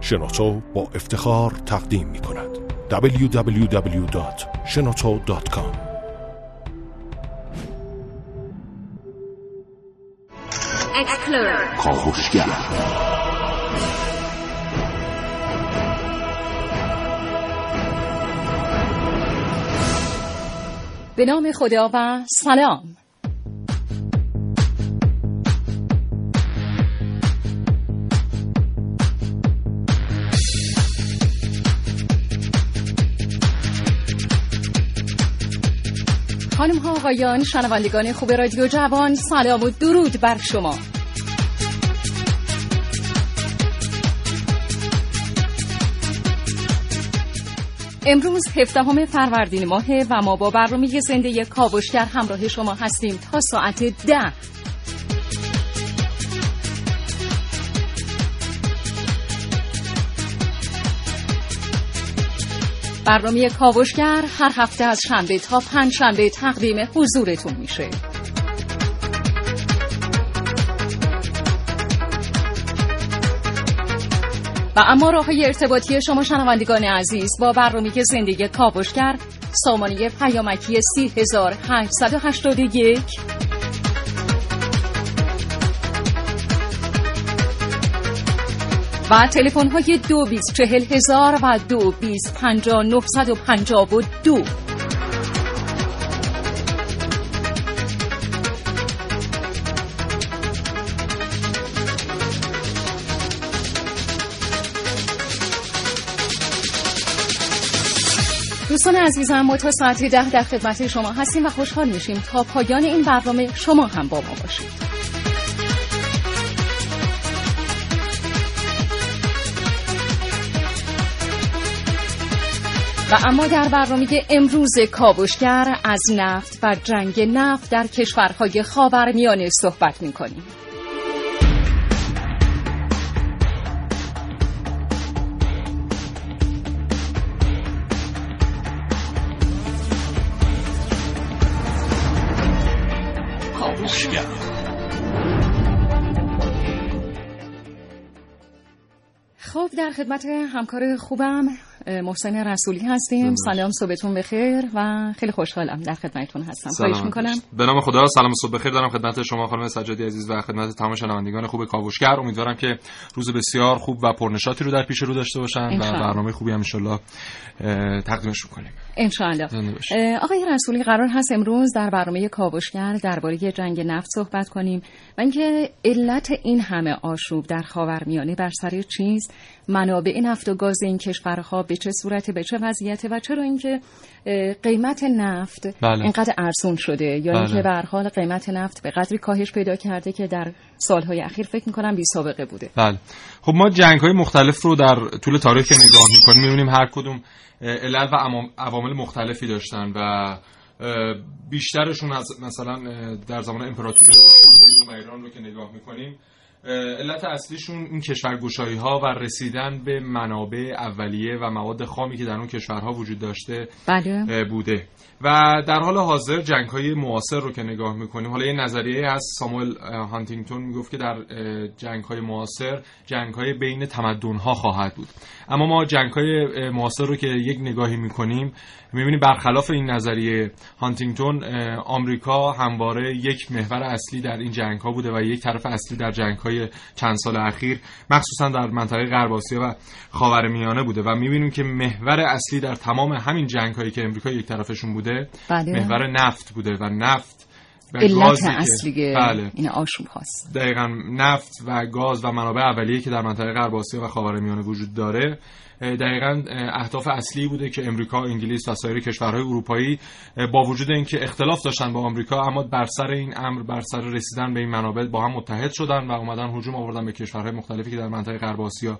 شنوتو با افتخار تقدیم می کند. www.shenoto.com کاوشگر به نام خدا و سلام. خانم ها آقایان شنوندگان خوب رادیو جوان سلام و درود بر شما. امروز هفدهم فروردین ماهه و ما با برنامه زنده کاوشگر همراه شما هستیم تا ساعت ده. برنامه کاوشگر هر هفته از شنبه تا پنج شنبه تقدیم حضورتون میشه. و اما راه ارتباطی شما شنوندگان عزیز با برنامه زندگی کاوشگر سامانه پیامکی 3881 و تلفن های دو بیست چهل هزار و دو بیست پنجا نهصد و پنجا و دو. دوستان عزیزم ما تا ساعت ده در خدمت شما هستیم و خوشحال میشیم تا پایان این برنامه شما هم با ما باشید. و اما در برنامه امروز کاوشگر از نفت و جنگ نفت در کشورهای خاورمیانه صحبت می‌کنیم. خب در خدمت همکار خوبم محسن رسولی هستیم. سلام صبحتون بخیر و خیلی خوشحالم در خدمتتون هستم. خواهش می‌کنم. به نام خدا سلام صبح بخیر. دارم خدمت شما خانم سجادی عزیز و خدمت تمام شنوندگان خوب کاوشگر. امیدوارم که روز بسیار خوب و پرنشاطی رو در پیش رو داشته باشن و برنامه خوبی هم ان تقدیمش می‌کنیم ان آقای رسولی قرار هست امروز در برنامه کاوشگر درباره جنگ نفت صحبت کنیم و اینکه علت این همه آشوب در خاورمیانه بر سر چیز؟ منابع نفت و گاز این کشورها به چه صورت به چه وضعیته و چرا اینکه قیمت نفت بله. اینقدر ارزون شده یا بله. اینکه به حال قیمت نفت به قدری کاهش پیدا کرده که در سالهای اخیر فکر می‌کنم بی سابقه بوده بله خب ما جنگ های مختلف رو در طول تاریخ نگاه می‌کنیم می‌بینیم هر کدوم علل و عوامل مختلفی داشتن و بیشترشون از مثلا در زمان امپراتوری و ایران رو که نگاه می‌کنیم علت اصلیشون این کشورگوشایی ها و رسیدن به منابع اولیه و مواد خامی که در اون کشورها وجود داشته بله. بوده و در حال حاضر جنگ های معاصر رو که نگاه می‌کنیم حالا یه نظریه هست ساموئل هانتینگتون می‌گفت که در جنگ های معاصر جنگ های بین تمدن ها خواهد بود اما ما جنگ های معاصر رو که یک نگاهی می‌کنیم می‌بینیم برخلاف این نظریه هانتینگتون آمریکا همواره یک محور اصلی در این جنگ ها بوده و یک طرف اصلی در جنگ های چند سال اخیر مخصوصا در منطقه غرب آسیا و خاورمیانه بوده و می‌بینیم که محور اصلی در تمام همین جنگ هایی که امریکا یک طرفشون بوده بله. محور نفت بوده و نفت و علت اصلی بله. این آشوب هاست دقیقا نفت و گاز و منابع اولیه که در منطقه غرب آسیا و خاورمیانه وجود داره دقیقا اهداف اصلی بوده که امریکا، انگلیس و سایر کشورهای اروپایی با وجود اینکه اختلاف داشتن با آمریکا اما بر سر این امر بر سر رسیدن به این منابع با هم متحد شدن و اومدن هجوم آوردن به کشورهای مختلفی که در منطقه غرب آسیا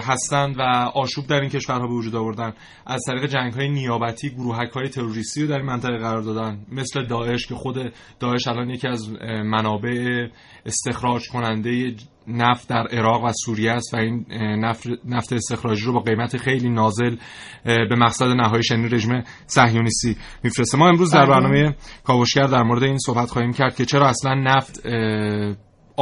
هستند و آشوب در این کشورها به وجود آوردن. از طریق جنگ های نیابتی گروهک های تروریستی رو در این منطقه قرار دادن. مثل داعش که خود داعش الان یکی از منابع استخراج کننده نفت در عراق و سوریه است و این نفت, نفت استخراجی رو با قیمت خیلی نازل به مقصد نهایی شنی رژیم صهیونیستی میفرسته ما امروز در بله. برنامه کاوشگر در مورد این صحبت خواهیم کرد که چرا اصلا نفت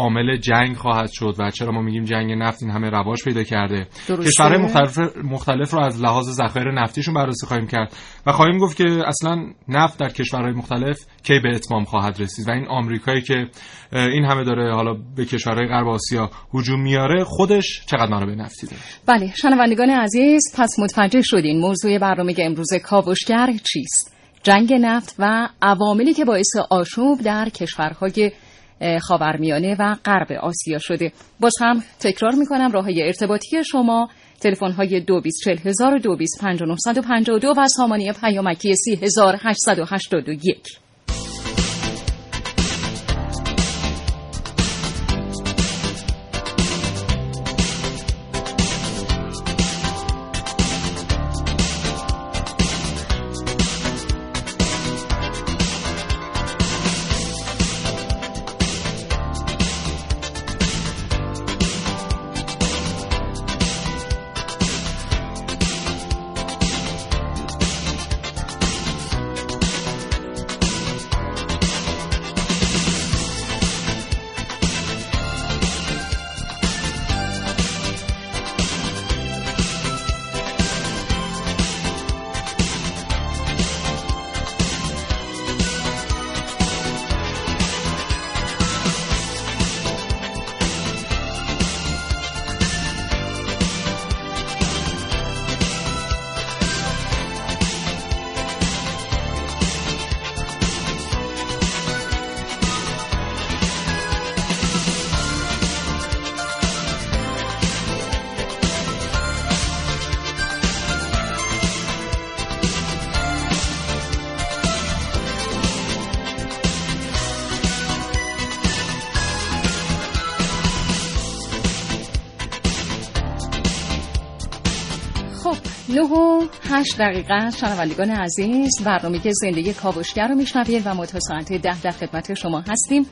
عامل جنگ خواهد شد و چرا ما میگیم جنگ نفت این همه رواج پیدا کرده. کشورهای مختلف مختلف رو از لحاظ ذخایر نفتیشون بررسی خواهیم کرد و خواهیم گفت که اصلا نفت در کشورهای مختلف کی به اتمام خواهد رسید و این آمریکایی که این همه داره حالا به کشورهای غرب آسیا هجوم میاره خودش چقدر منابع نفتی داره؟ بله شنوندگان عزیز پس متوجه شدین موضوع برنامه امروز کاوشگر چیست؟ جنگ نفت و عواملی که باعث آشوب در کشورهای خاورمیانه و غرب آسیا شده. باز هم تکرار می‌کنم راه های ارتباطی شما. تلفن های دو بیس چل هزار دو بیس پنج و و سامانی پیامکی سی هزار هشتصد و هشتاد و یک. نه و هشت دقیقه شنوندگان عزیز برنامه که زندگی کاوشگر رو میشنوید و ما تا ساعت ده در خدمت شما هستیم.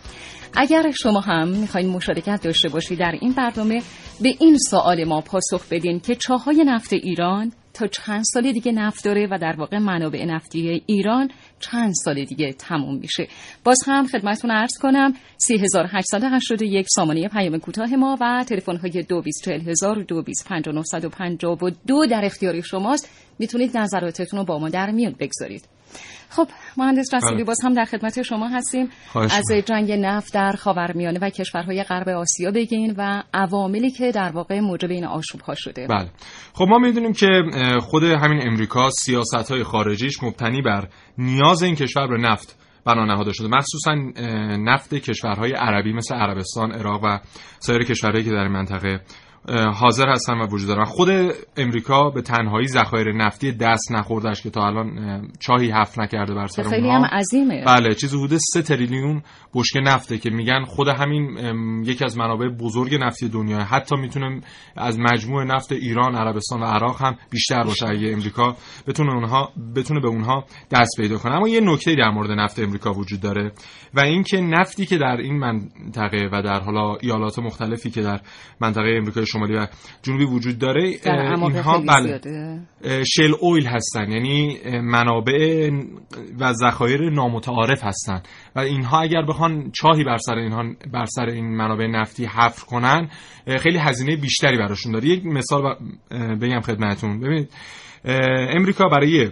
اگر شما هم می‌خواین مشارکت داشته باشید در این برنامه به این سوال ما پاسخ بدین که چاهای نفت ایران تا چند سال دیگه نفت داره و در واقع منابع نفتی ایران چند سال دیگه تموم میشه. باز هم خدمتتون عرض کنم 3881 سامانه پیام کوتاه ما و تلفن های 224000 دو در اختیار شماست. می‌تونید نظراتتون رو با ما در میون بگذارید. خب مهندس رسولی بله. باز هم در خدمت شما هستیم. از جنگ نفت در خاورمیانه و کشورهای غرب آسیا بگین و عواملی که در واقع موجب این آشوب ها شده. بله. خب ما می‌دونیم که خود همین امریکا سیاست های خارجیش مبتنی بر نیاز این کشور به نفت بنا نهاده شده. مخصوصا نفت کشورهای عربی مثل عربستان، عراق و سایر کشورهایی که در منطقه حاضر هستن و وجود دارن. خود امریکا به تنهایی ذخایر نفتی دست نخوردش که تا الان چاهی حف نکرده بر سر خیلی هم عظیمه. بله چیزی حدود 3 تریلیون بشکه نفته که میگن خود همین یکی از منابع بزرگ نفتی دنیا حتی می‌تونه از مجموع نفت ایران عربستان و عراق هم بیشتر باشه اگه امریکا بتونه اونها بتونه به اونها دست پیدا کنه. اما یه نکته در مورد نفت امریکا وجود داره و اینکه نفتی که در این منطقه و در حالا ایالات مختلفی که در منطقه امریکای شمالی و جنوبی وجود داره اینها بله. شل اویل هستن یعنی منابع و ذخایر نامتعارف هستن. و اینها اگر بخوان چاهی بر سر اینها بر سر این منابع نفتی حفر کنن خیلی هزینه بیشتری براشون داره. یک مثال بگم خدمتتون. ببینید امریکا برای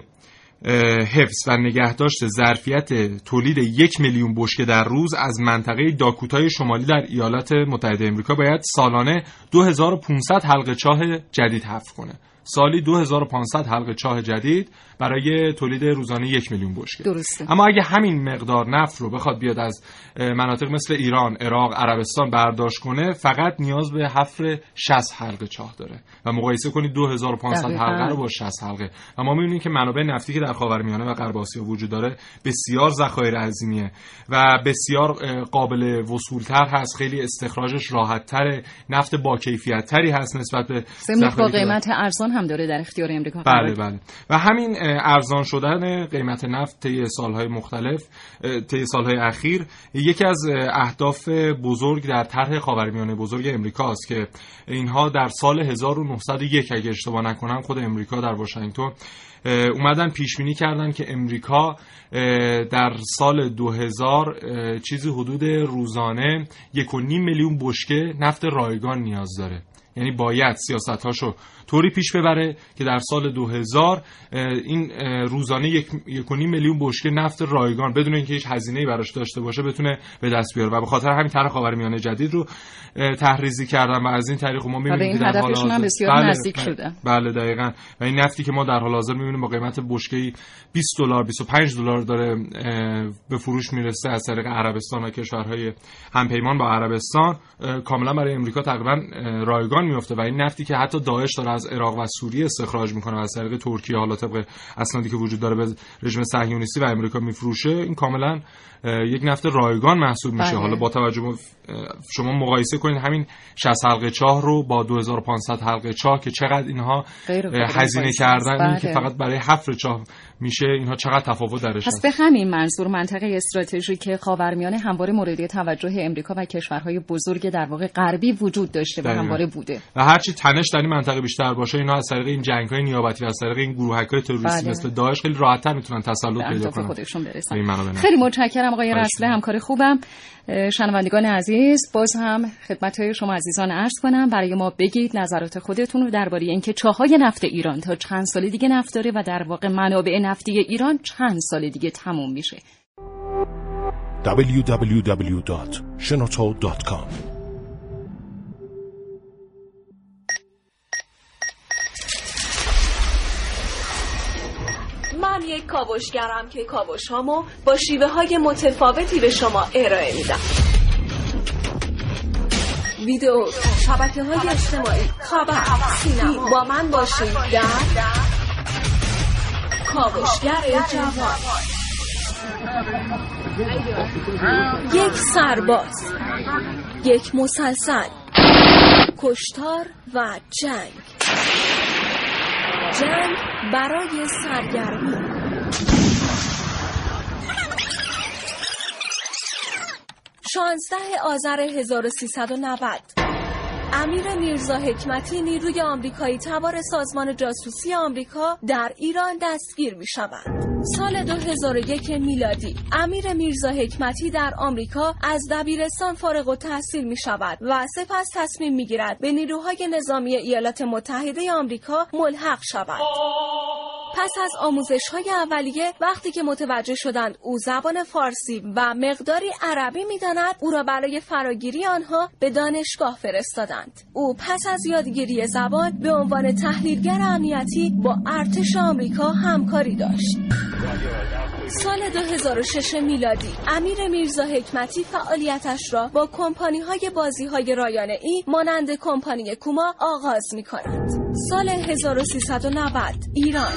حفظ و نگهداشت ظرفیت تولید یک میلیون بشکه در روز از منطقه داکوتای شمالی در ایالات متحده امریکا باید سالانه 2500 حلقه چاه جدید حفر کنه. سالی 2500 حلقه چاه جدید برای تولید روزانه یک میلیون بشکه. درسته. اما اگه همین مقدار نفت رو بخواد بیاد از مناطق مثل ایران، عراق، عربستان برداشت کنه فقط نیاز به حفر 60 حلقه چاه داره و مقایسه کنید 2500 حلقه رو با 60 حلقه. و ما می‌بینیم که منابع نفتی که در خاورمیانه و غرب آسیا وجود داره بسیار ذخایر عظیمیه و بسیار قابل وصولتر هست خیلی استخراجش راحتتر نفت با کیفیت تری هست نسبت به با قیمت ارزان هم داره در اختیار امریکا بله بله. و همین ارزان شدن قیمت نفت طی سالهای مختلف طی سالهای اخیر یکی از اهداف بزرگ در طرح خاورمیانه بزرگ امریکا است که اینها در سال 1901 اگه اشتباه نکنم خود امریکا در واشنگتن اومدن پیش بینی کردن که امریکا در سال 2000 چیزی حدود روزانه یک و نیم میلیون بشکه نفت رایگان نیاز داره. یعنی باید سیاست هاشو طوری پیش ببره که در سال 2000 این روزانه یک, میلیون بشکه نفت رایگان بدون اینکه هیچ هزینه‌ای براش داشته باشه بتونه به دست بیاره. و به خاطر همین طرح خاورمیانه جدید رو تحریزی کردن و از این طریق ما می‌بینیم که در حال حاضر. بسیار بله نزدیک شده. بله دقیقاً. و این نفتی که ما در حال حاضر می‌بینیم با قیمت بشکه‌ای 20 دلار 25 دلار داره به فروش می‌رسه از طریق عربستان و کشورهای همپیمان با عربستان. کاملا برای امریکا تقریبا رایگان میفته و این نفتی که حتی داعش داره از عراق و سوریه استخراج می‌کنه از طریق ترکیه حالا طبق اسنادی که وجود داره به رژیم صهیونیستی و امریکا میفروشه این کاملا یک نفت رایگان محسوب میشه بله. حالا با توجه شما مقایسه کنید همین 60 حلقه چاه رو با 2500 حلقه چاه که چقدر اینها هزینه کردن بله. که فقط برای حفر چاه میشه اینها چقدر تفاوت درش پس به همین منظور منطقه استراتژیک خاورمیانه همواره مورد توجه امریکا و کشورهای بزرگ در واقع غربی وجود داشته و همواره بوده. و هرچی تنش در این منطقه بیشتر باشه اینا از طریق این جنگ های نیابتی و از طریق این گروهک های تروریستی بله. مثل داعش خیلی راحت‌تر می‌تونن تسلط پیدا کنن. خودشون برسن. خیلی متشکرم آقای رسله همکار خوبم. شنوندگان عزیز باز هم خدمت شما عزیزان عرض کنم برای ما بگید نظرات خودتون رو درباره اینکه چاهای نفت ایران تا چند سال دیگه نفت داره و در واقع منابع نفتی ایران چند سال دیگه تموم میشه. www.shenoto.com من یک کاوشگرم که کاوش هامو با شیوه های متفاوتی به شما ارائه میدم. ویدیو شبکه های اجتماعی خبر سینما. با من باشید. در کاوشگر جوان. یک سرباز یک مسلسل کشتار و جنگ. جنگ برای سرگرمی. شانزده آذر 1390 امیر میرزا حکمتی نیروی آمریکایی تبار سازمان جاسوسی آمریکا در ایران دستگیر می شود. سال 2001 میلادی امیر میرزا حکمتی در آمریکا از دبیرستان فارغ و تحصیل می شود و سپس تصمیم می گیرد به نیروهای نظامی ایالات متحده آمریکا ملحق شود. پس از آموزش های اولیه وقتی که متوجه شدند او زبان فارسی و مقداری عربی می‌داند او را برای فراگیری آنها به دانشگاه فرستادند. او پس از یادگیری زبان به عنوان تحلیلگر امنیتی با ارتش آمریکا همکاری داشت. سال 2006 میلادی. امیر میرزا حکمتی فعالیتش را با کمپانی های بازی های رایانه ای مانند کمپانی کوما آغاز می کند. سال 1390 ایران.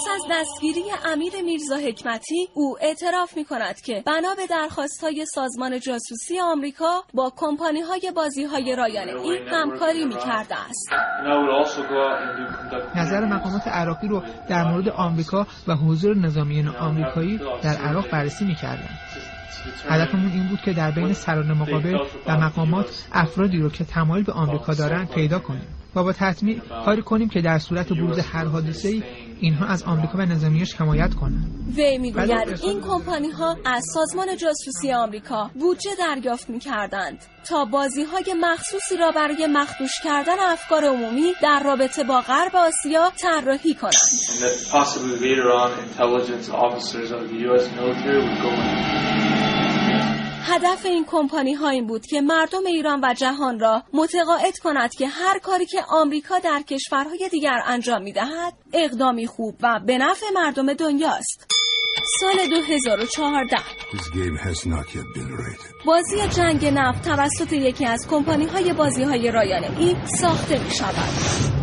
پس از دستگیری امیر میرزا حکمتی او اعتراف می کند که بنا به درخواست های سازمان جاسوسی آمریکا با کمپانی های بازی های رایانه ای همکاری می کرده است نظر مقامات عراقی رو در مورد آمریکا و حضور نظامیان آمریکایی در عراق بررسی می کردن. هدفمون این بود که در بین سران مقابل و مقامات افرادی رو که تمایل به آمریکا دارن پیدا کنیم و با تطمیع کاری کنیم که در صورت بروز هر حادثه ای اینها از آمریکا و نظامیش حمایت کنند. وی می‌گوید این کمپانی ها از سازمان جاسوسی آمریکا بودجه دریافت می‌کردند تا بازی های مخصوصی را برای مخدوش کردن افکار عمومی در رابطه با غرب آسیا طراحی کنند. هدف این کمپانی ها این بود که مردم ایران و جهان را متقاعد کند که هر کاری که آمریکا در کشورهای دیگر انجام می دهد اقدامی خوب و به نفع مردم دنیاست. سال 2014 بازی جنگ نفت توسط یکی از کمپانی های بازی های رایانه ای ساخته می شود.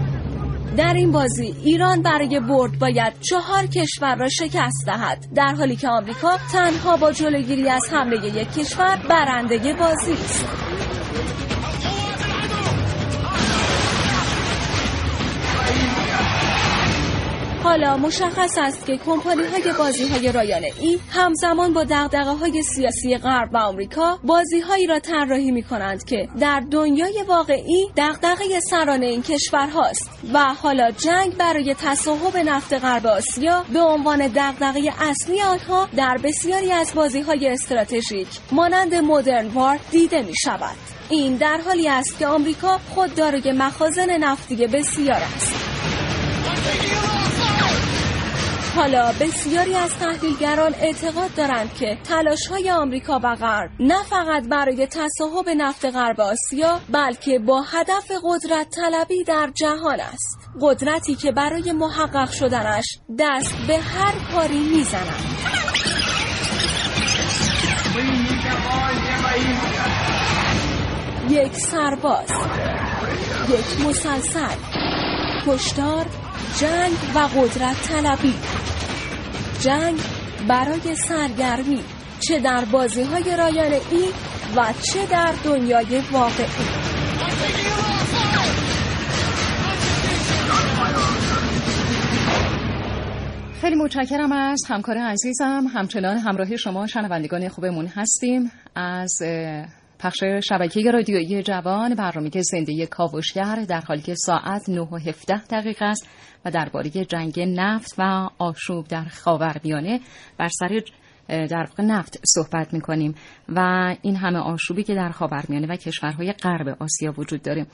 در این بازی ایران برای برد باید چهار کشور را شکست دهد. در حالی که آمریکا تنها با جلوگیری از حمله یک کشور برنده بازی است. حالا مشخص است که کمپانی های بازی های رایانه ای همزمان با دقدقه های سیاسی غرب و آمریکا بازی هایی را طراحی می کنند که در دنیای واقعی دقدقه سران این کشورهاست و حالا جنگ برای تصاحب نفت غرب آسیا به عنوان دقدقه اصلی آنها در بسیاری از بازی های استراتژیک مانند مدرن وار دیده می شود. این در حالی است که آمریکا خود دارای مخازن نفتی بسیار است. حالا بسیاری از تحلیلگران اعتقاد دارند که تلاش های آمریکا و غرب نه فقط برای تصاحب نفت غرب آسیا بلکه با هدف قدرت طلبی در جهان است. قدرتی که برای محقق شدنش دست به هر کاری می‌زنند. یک سرباز یک مسلسل. کشتار جنگ و قدرت طلبی. جنگ برای سرگرمی چه در بازی های رایانه ای و چه در دنیای واقعی. خیلی متشکرم از همکار عزیزم. همچنان همراه شما شنوندگان خوبمون هستیم. از پخش شبکه رادیویی جوان برنامه زنده کاوشگر در حالی که ساعت 9 و 17 دقیقه است و درباره جنگ نفت و آشوب در خاورمیانه بر سر در واقع نفت صحبت می کنیم و این همه آشوبی که در خاورمیانه و کشورهای غرب آسیا وجود داره.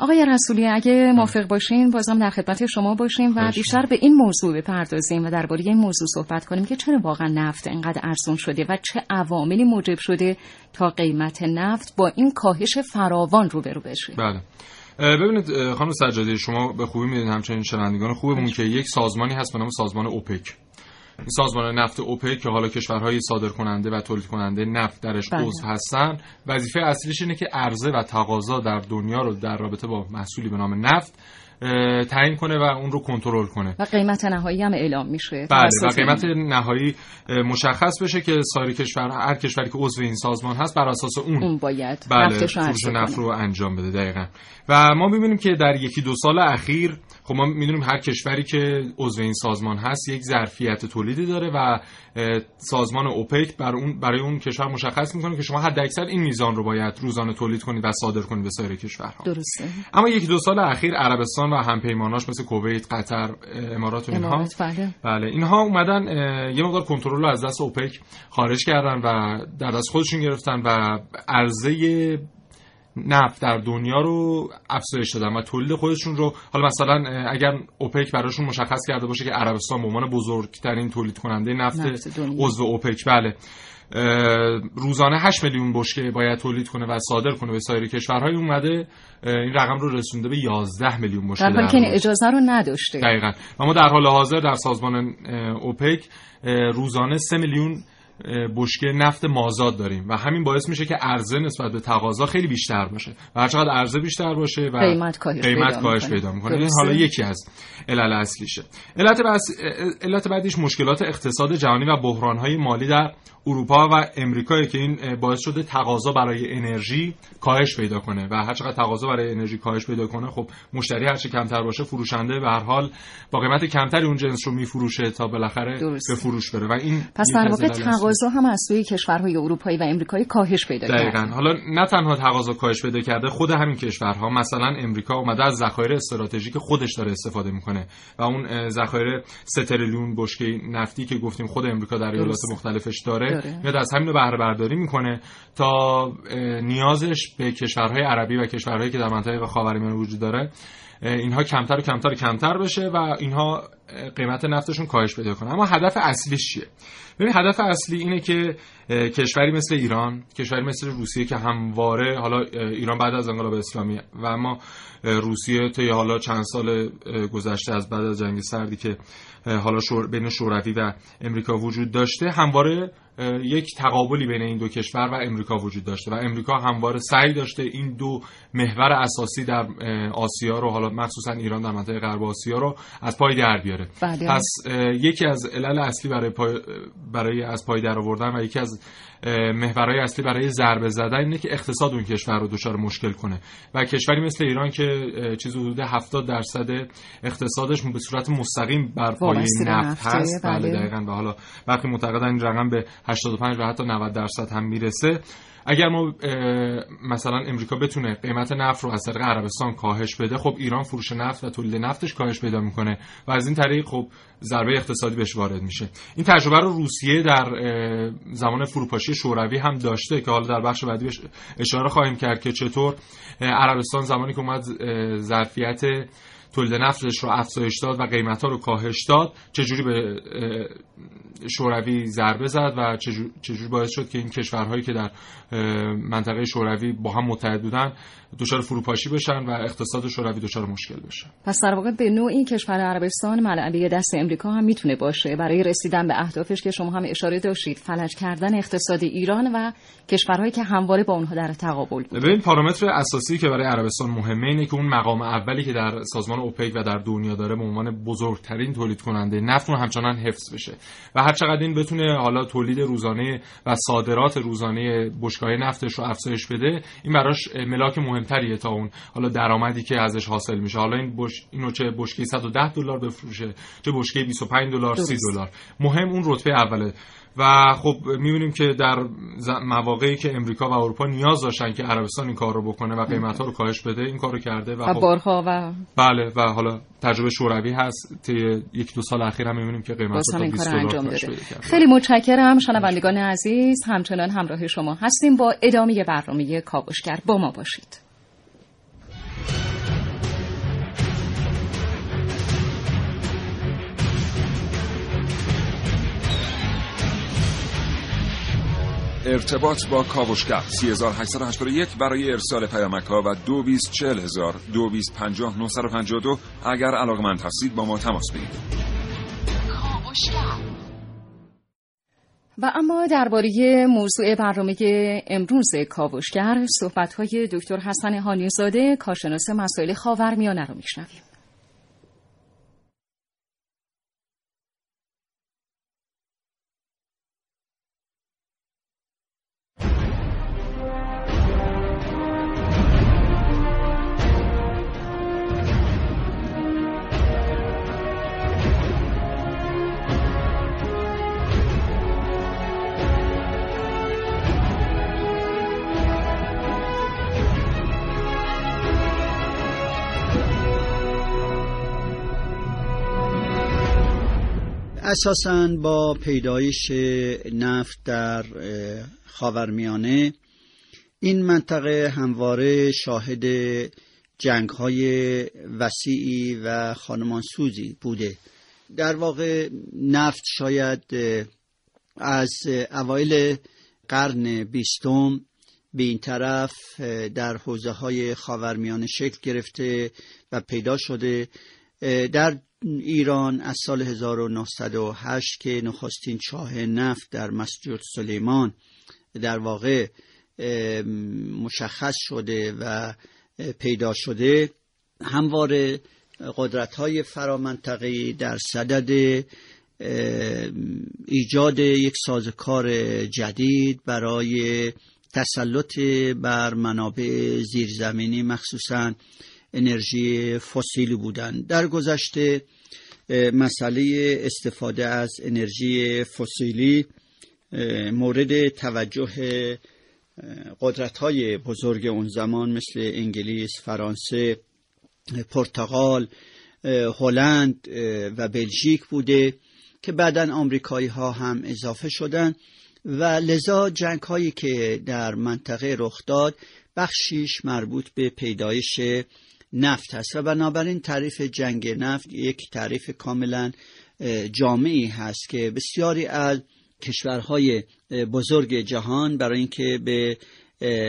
آقای رسولی اگه موافق باشین بازم در خدمت شما باشیم و بیشتر به این موضوع بپردازیم و درباره این موضوع صحبت کنیم که چرا واقعا نفت اینقدر ارزون شده و چه عواملی موجب شده تا قیمت نفت با این کاهش فراوان روبرو بشه؟ بله. ببینید خانم سجادی شما به خوبی می‌دونید همچنین شنوندگان خوبمون که یک سازمانی هست به نام سازمان اوپک. سازمان نفت اوپک که حالا کشورهای صادر کننده و تولید کننده نفت درش بله. عضو هستن وظیفه اصلیش اینه که عرضه و تقاضا در دنیا رو در رابطه با محصولی به نام نفت تعیین کنه و اون رو کنترل کنه. و قیمت نهایی هم اعلام میشه. بله و قیمت نهایی مشخص بشه که سایر کشور هر کشوری که عضو این سازمان هست بر اساس اون, اون باید بله فروش نفت رو انجام بده دقیقا. و ما می‌بینیم که در یکی دو سال اخیر خب ما می‌دونیم هر کشوری که عضو این سازمان هست یک ظرفیت تولیدی داره و سازمان اوپک برای اون برای اون کشور مشخص می‌کنه که شما حد اکثر این میزان رو باید روزانه تولید کنید و صادر کنید به سایر کشورها. درسته. اما یکی دو سال اخیر عربستان و همپیماناش مثل کویت قطر امارات و اینها. بله. بله اینها اومدن یه مقدار کنترل رو از دست اوپک خارج کردن و در دست خودشون گرفتن و عرضه نفت در دنیا رو افزایش دادن و تولید خودشون رو حالا مثلا اگر اوپک براشون مشخص کرده باشه که عربستان به عنوان بزرگترین تولید کننده نفت, نفت عضو اوپک بله. روزانه 8 میلیون بشکه باید تولید کنه و صادر کنه به سایر کشورهای اومده این رقم رو رسونده به 11 میلیون بشکه در حالی که اجازه رو نداشته. دقیقاً. و ما در حال حاضر در سازمان اوپک روزانه 3 میلیون بشکه نفت مازاد داریم. و همین باعث میشه که عرضه نسبت به تقاضا خیلی بیشتر باشه. و هر چقدر عرضه بیشتر باشه و قیمت کاهش قیمت کاهش پیدا می‌کنه. این حالا یکی از علل اصلیشه. علت بس... علت بعدیش مشکلات اقتصاد جهانی و بحرانهای مالی در اروپا و امریکا که این باعث شده تقاضا برای انرژی کاهش پیدا کنه و هر چقدر تقاضا برای انرژی کاهش پیدا کنه خب مشتری هر چه کمتر باشه فروشنده به هر حال با قیمت کمتری اون جنس رو میفروشه تا بالاخره به فروش بره و این پس در واقع تقاضا هم از سوی کشورهای اروپایی و امریکایی کاهش پیدا کرده. دقیقاً. حالا نه تنها تقاضا کاهش پیدا کرده خود همین کشورها مثلا امریکا اومده از ذخایر استراتژیک خودش داره استفاده می‌کنه و اون ذخایر 3 تریلیون بشکه نفتی که گفتیم خود امریکا در ایالات مختلفش داره, داره. میاد از همین بهره برداری می‌کنه تا نیازش به کشورهای عربی و کشورهایی که در منطقه خاورمیانه وجود داره اینها کمتر و کمتر و کمتر بشه و اینها قیمت نفتشون کاهش پیدا کنه اما هدف اصلیش چیه ببین هدف اصلی اینه که کشوری مثل ایران کشوری مثل روسیه که همواره حالا ایران بعد از انقلاب اسلامی و اما روسیه تا حالا چند سال گذشته از بعد از جنگ سردی که حالا شور بین شوروی و امریکا وجود داشته همواره یک تقابلی بین این دو کشور و امریکا وجود داشته و امریکا همواره سعی داشته این دو محور اساسی در آسیا رو حالا مخصوصا ایران در منطقه غرب آسیا رو از پای در بیاره. بله. پس یکی از علل اصلی برای پای برای از پای در آوردن و یکی از محورهای اصلی برای ضربه زدن اینه که اقتصاد اون کشور رو دچار مشکل کنه و کشوری مثل ایران که چیز حدود 70 درصد اقتصادش به صورت مستقیم بر پایه نفت هست. بله, بله. دقیقاً. و حالا برخی معتقدن این رقم به 85 و حتی 90 درصد هم می‌رسه. اگر ما مثلا امریکا بتونه قیمت نفت رو از طریق عربستان کاهش بده خب ایران فروش نفت و تولید نفتش کاهش پیدا می‌کنه و از این طریق خب ضربه اقتصادی بهش وارد میشه. این تجربه رو روسیه در زمان فروپاشی شوروی هم داشته که حالا در بخش بعدی اشاره خواهیم کرد که چطور عربستان زمانی که اومد ظرفیت تولید نفتش رو افزایش داد و قیمت ها رو کاهش داد چجوری به شوروی ضربه زد و چجوری باعث شد که این کشورهایی که در منطقه شوروی با هم متحد بودن دچار فروپاشی بشن و اقتصاد شوروی دچار مشکل بشه. پس در واقع به نوع این کشور عربستان ملعبه دست امریکا هم می‌تونه باشه. برای رسیدن به اهدافش که شما هم اشاره داشتید فلج کردن اقتصاد ایران و کشورهایی که همواره با اونها در تقابل بود ببین پارامتر اساسی که برای عربستان مهمه اینه که اون مقام اولی که در سازمان اوپک و در دنیا داره به عنوان بزرگترین تولید کننده نفت همچنان حفظ بشه. و هر چقدر این بتونه حالا تولید روزانه و صادرات روزانه بشکاه نفتش رو افزایش بده این براش ملاک مهمتریه تا اون حالا درآمدی که ازش حاصل میشه. حالا این بش... اینو چه بشکه 110 دلار بفروشه چه بشکه 25 دلار 30 دلار. مهم اون رتبه اوله. و خب می‌بینیم که در مواقعی که امریکا و اروپا نیاز داشتن که عربستان این کار رو بکنه و قیمت ها رو کاهش بده این کار رو کرده و, خب بارها و بله و حالا تجربه شوروی هست طی یک دو سال اخیر هم می‌بینیم که قیمت ها 20 دلار انجام خیلی متشکرم شنوندگان عزیز همچنان همراه شما هستیم. با ادامه برنامه کاوشگر با ما باشید. ارتباط با کاوشگر. 3881 برای ارسال پیامک ها و 224000 2250 اگر علاقمند هستید با ما تماس بگیرید. و اما درباره موضوع برنامه امروز کاوشگر صحبت های دکتر حسن هانیزاده کارشناس مسائل خاورمیانه رو میشنویم. اساسا با پیدایش نفت در خاورمیانه این منطقه همواره شاهد جنگ های وسیعی و خانمانسوزی بوده. در واقع نفت شاید از اوایل قرن بیستم به این طرف در حوزه های خاورمیانه شکل گرفته و پیدا شده. در ایران از سال 1908 که نخستین چاه نفت در مسجد سلیمان در واقع مشخص شده و پیدا شده. همواره قدرت های فرامنطقی در صدد ایجاد یک سازکار جدید برای تسلط بر منابع زیرزمینی مخصوصا انرژی فسیلی بودند در گذشته مسئله استفاده از انرژی فسیلی مورد توجه قدرت های بزرگ اون زمان مثل انگلیس، فرانسه، پرتغال، هلند و بلژیک بوده که بعدا آمریکایی ها هم اضافه شدند و لذا جنگ هایی که در منطقه رخ داد بخشیش مربوط به پیدایش نفت هست و بنابراین تعریف جنگ نفت یک تعریف کاملا جامعی هست که بسیاری از کشورهای بزرگ جهان برای اینکه به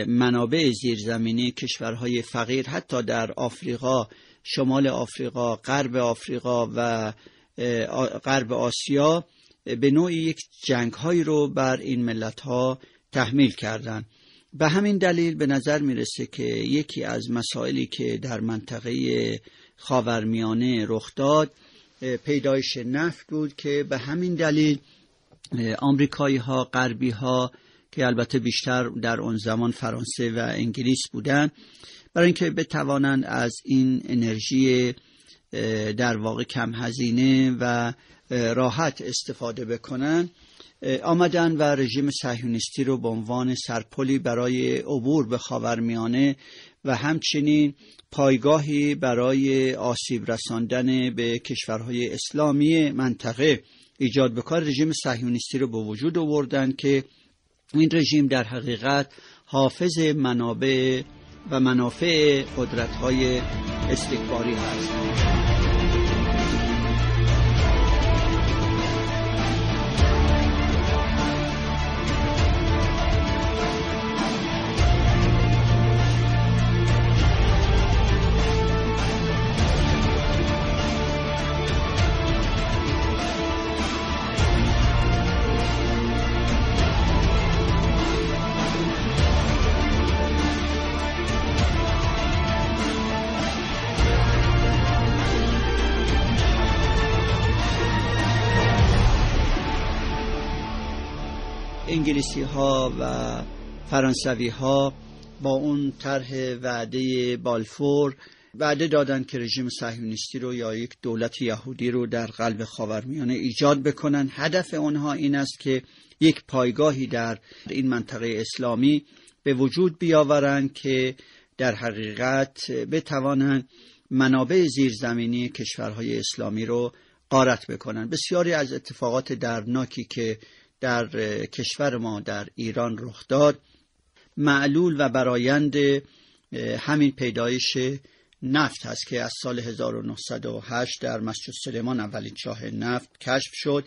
منابع زیرزمینی کشورهای فقیر حتی در آفریقا شمال آفریقا غرب آفریقا و غرب آسیا به نوعی یک جنگ هایی رو بر این ملت ها تحمیل کردند به همین دلیل به نظر می‌رسه که یکی از مسائلی که در منطقه خاورمیانه رخ داد پیدایش نفت بود که به همین دلیل آمریکایی ها غربی ها که البته بیشتر در اون زمان فرانسه و انگلیس بودن برای اینکه بتوانند از این انرژی در واقع کم هزینه و راحت استفاده بکنن آمدن و رژیم صهیونیستی رو به عنوان سرپلی برای عبور به خاورمیانه و همچنین پایگاهی برای آسیب رساندن به کشورهای اسلامی منطقه ایجاد بکار رژیم صهیونیستی رو به وجود آوردن که این رژیم در حقیقت حافظ منابع و منافع قدرت‌های استکباری هست. انگلیسی ها و فرانسوی ها با اون طرح وعده بالفور وعده دادن که رژیم صهیونیستی رو یا یک دولت یهودی رو در قلب خاورمیانه ایجاد بکنن. هدف اونها این است که یک پایگاهی در این منطقه اسلامی به وجود بیاورند که در حقیقت بتوانند منابع زیرزمینی کشورهای اسلامی رو قارت بکنن. بسیاری از اتفاقات درناکی که در کشور ما در ایران رخ داد. معلول و برایند همین پیدایش نفت هست که از سال 1908 در مسجد سلیمان اولین چاه نفت کشف شد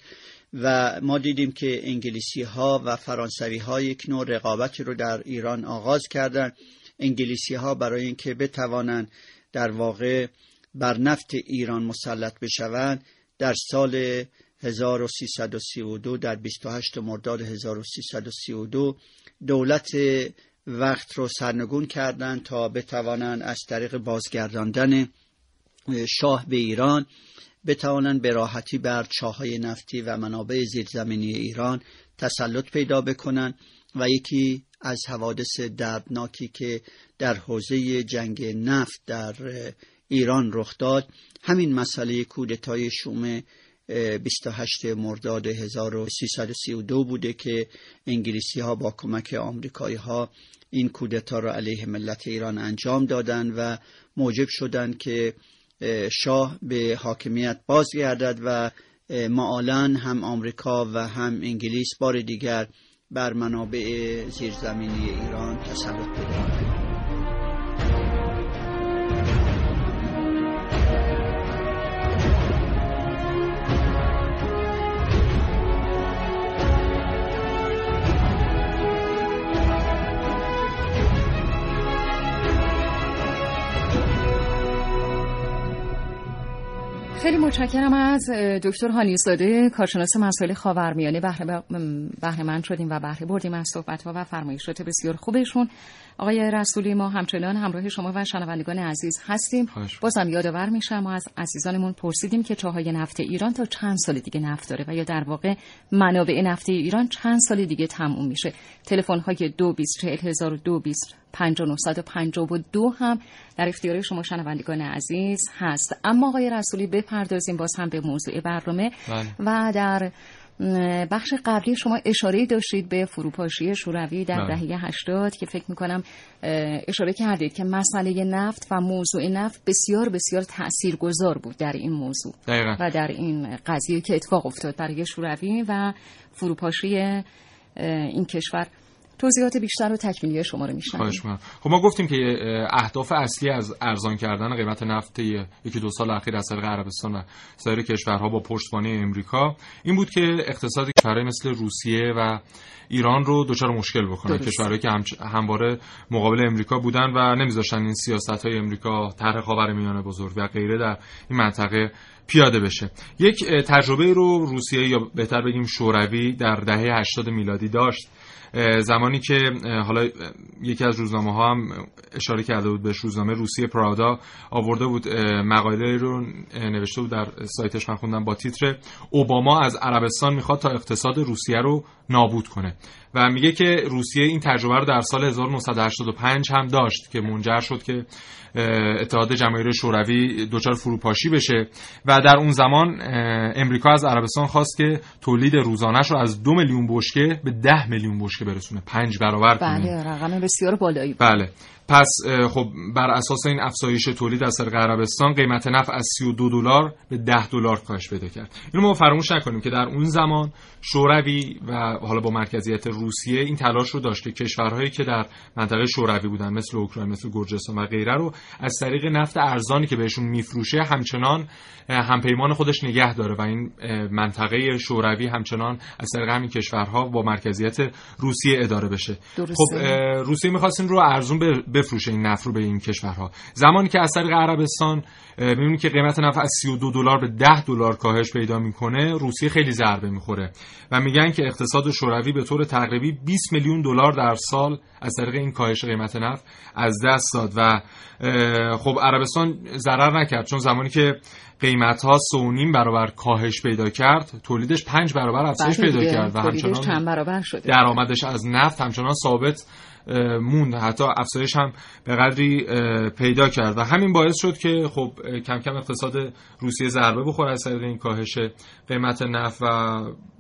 و ما دیدیم که انگلیسی ها و فرانسوی ها یک نوع رقابتی رو در ایران آغاز کردند انگلیسی ها برای اینکه بتوانند در واقع بر نفت ایران مسلط بشوند در سال 1332 در 28 مرداد 1332 دولت وقت رو سرنگون کردند تا بتوانند از طریق بازگرداندن شاه به ایران بتوانند به راحتی بر چاهای نفتی و منابع زیرزمینی ایران تسلط پیدا بکنند و یکی از حوادث دردناکی که در حوزه جنگ نفت در ایران رخ داد همین مسئله کودتای شوم 28 مرداد 1332 بوده که انگلیسی ها با کمک آمریکایی ها این کودتا را علیه ملت ایران انجام دادند و موجب شدند که شاه به حاکمیت بازگردد و معالا هم آمریکا و هم انگلیس بار دیگر بر منابع زیرزمینی ایران تسلط پیدا خیلی متشکرم از دکتر هانیزاده کارشناس مسائل خاورمیانه. بهره من شدیم و بهره بردیم از صحبت ها و فرمایشات بسیار خوبشون. آقای رسولی ما همچنان همراه شما و شنوندگان عزیز هستیم. بازم یادآور میشم ما از عزیزانمون پرسیدیم که چاهای نفت ایران تا چند سال دیگه نفت داره و یا در واقع منابع نفت ایران چند سال دیگه تموم میشه. تلفن های دو دو هم در اختیار شما شنوندگان عزیز هست. اما آقای رسولی بپردازیم باز هم به موضوع برنامه بله. و در بخش قبلی شما اشاره داشتید به فروپاشی شوروی در بله. دهه 80 که فکر می‌کنم اشاره کردید که مسئله نفت و موضوع نفت بسیار بسیار تاثیرگذار بود در این موضوع دقیقا. و در این قضیه که اتفاق افتاد برای شوروی و فروپاشی این کشور توضیحات بیشتر و تکمیلی شما رو میشنویم. خب ما گفتیم که اهداف اصلی از ارزان کردن قیمت نفت یکی دو سال اخیر از طریق عربستان و سایر کشورها با پشتوانه امریکا این بود که اقتصاد کشورهای مثل روسیه و ایران رو دچار مشکل بکنه. کشورهایی که همواره مقابل امریکا بودن و نمیذاشتن این سیاست های امریکا طرح میانه بزرگ و غیره در این منطقه پیاده بشه. یک تجربه رو روسیه یا بهتر بگیم شوروی در دهه 80 میلادی داشت. زمانی که حالا یکی از روزنامه ها هم اشاره کرده بود به روزنامه روسیه پرادا آورده بود مقاله رو نوشته بود در سایتش من خوندم با تیتر اوباما از عربستان می‌خواد تا اقتصاد روسیه رو نابود کنه. و میگه که روسیه این تجربه رو در سال 1985 هم داشت که منجر شد که اتحاد جماهیر شوروی دچار فروپاشی بشه و در اون زمان امریکا از عربستان خواست که تولید روزانش رو از دو میلیون بشکه به ده میلیون بشکه برسونه. پنج برابر بله رقم بسیار بالایی بله. پس خب بر اساس این افزایش تولید از طریق عربستان قیمت نفت از 32 دلار به 10 دلار کاهش پیدا کرد اینو ما فراموش نکنیم که در اون زمان شوروی و حالا با مرکزیت روسیه این تلاش رو داشت که کشورهایی که در منطقه شوروی بودن مثل اوکراین مثل گرجستان و غیره رو از طریق نفت ارزانی که بهشون میفروشه همچنان همپیمان خودش نگه داره و این منطقه شوروی همچنان از طریق همین کشورها با مرکزیت روسیه اداره بشه درسته. خب روسیه می‌خواست این رو ارزون بفروشه این نفت رو به این کشورها. زمانی که از طریق عربستان می‌بینید که قیمت نفت از 32 دلار به 10 دلار کاهش پیدا می‌کنه روسیه خیلی ضربه می‌خوره. و میگن که اقتصاد شوروی به طور تقریبی 20 میلیون دلار در سال از طریق این کاهش قیمت نفت از دست داد. و خب عربستان ضرر نکرد چون زمانی که قیمت ها سونیم برابر کاهش پیدا کرد تولیدش پنج برابر افزایش بله پیدا کرد و همچنان درآمدش از نفت همچنان ثابت موند. حتی افزایش هم به قدری پیدا کرد. و همین باعث شد که خب کم کم اقتصاد روسیه ضربه بخوره از طریق این کاهش قیمت نفت و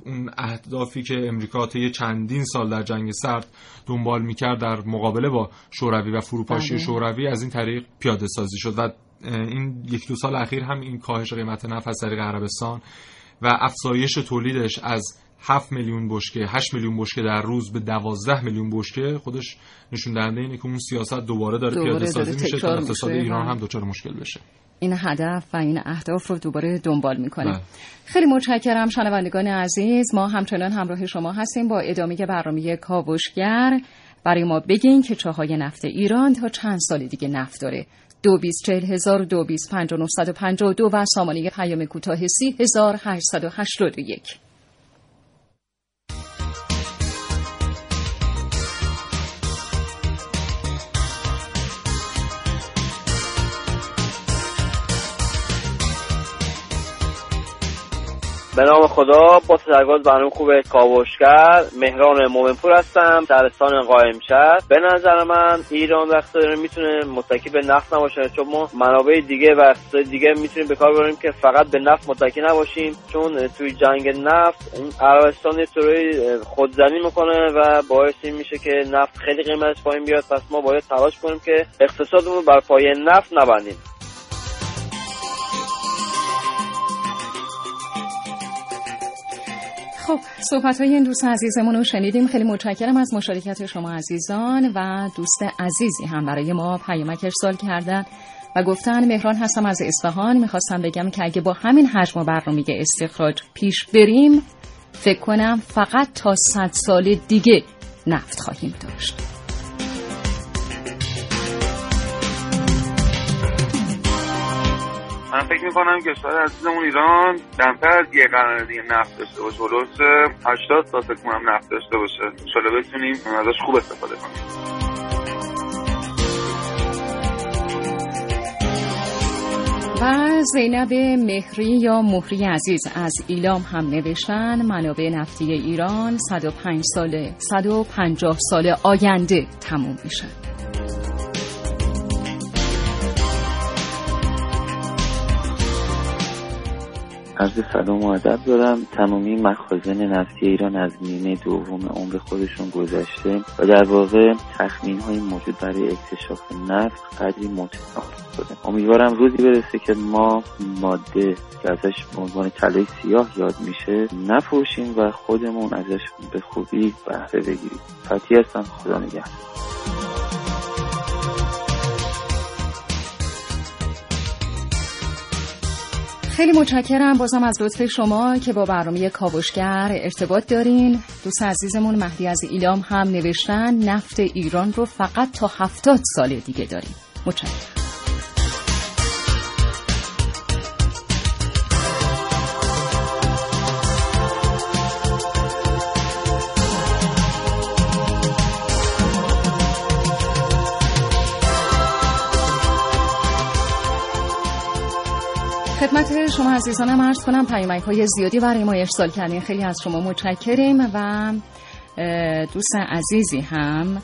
اون اهدافی که امریکا طی چندین سال در جنگ سرد دنبال می‌کرد در مقابله با شوروی و فروپاشی بله. شوروی از این طریق پیاده سازی شد. و این یک دو سال اخیر هم این کاهش قیمت نفت از طریق عربستان و افزایش تولیدش از 7 میلیون بشکه 8 میلیون بشکه در روز به 12 میلیون بشکه خودش نشون دهنده اینه که اون سیاست دوباره داره پیاده سازی میشه تا اقتصاد ایران هم دچار مشکل بشه. این هدف و این اهداف رو دوباره دنبال می‌کنه. بله. خیلی متشکرم شنوندگان عزیز. ما همچنان همراه شما هستیم با ادامه برنامه کاوشگر. برای ما بگین که چاهای نفت ایران تا چند سال دیگه نفت داره. دو بیست چهل هزار دو بیست پنج و دو و سامانه پیام کوتاه سی هزار هشتصد و هشتاد و یک. به نام خدا با تشکر برنامه خوب کاوشگر مهران مومنپور هستم شهرستان قائم شهر. به نظر من ایران وقت می‌تونه متکی به نفت نباشه چون ما منابع دیگه و اقتصاد دیگه می‌تونیم به کار ببریم که فقط به نفت متکی نباشیم چون توی جنگ نفت عربستان یه خودزنی می‌کنه و باعث این میشه که نفت خیلی قیمتش پایین بیاد. پس ما باید تلاش کنیم که اقتصادمون بر پایه نفت نبندیم. خب صحبت های این دوست عزیزمون رو شنیدیم. خیلی متشکرم از مشارکت شما عزیزان و دوست عزیزی هم برای ما پیامک ارسال کردن و گفتن مهران هستم از اصفهان. می‌خواستم بگم که اگه با همین حجم و برنامه استخراج پیش بریم فکر کنم فقط تا صد سال دیگه نفت خواهیم داشت. من فکر می‌کنم کشور عزیزمون ایران کمتر از یه قرن دیگه نفت داشته باشه. هلوش 80 تا فکر کنم نفت داشته باشه. انشالله بتونیم ازش خوب استفاده کنیم. و زینب مهری یا مهری عزیز از ایلام هم نوشتن منابع نفتی ایران 105 سال 150 سال آینده تموم میشن عرض سلام و ادب دارم. تمامی مخازن نفتی ایران از نیمه دوم عمر خودشون گذشته و در واقع تخمین های موجود برای اکتشاف نفت قدری متفاوت شده. امیدوارم روزی برسه که ما ماده که ازش به عنوان طلای سیاه یاد میشه نفروشیم و خودمون ازش به خوبی بهره بگیریم. فتی هستم. خدا نگهدار. خیلی متشکرم بازم از لطف شما که با برنامه کاوشگر ارتباط دارین. دوست عزیزمون مهدی از ایلام هم نوشتن نفت ایران رو فقط تا هفتاد سال دیگه داریم. متشکرم. خدمت شما عزیزانم عرض کنم پیامک های زیادی برای ما ارسال کردین. خیلی از شما متشکریم و دوست عزیزی هم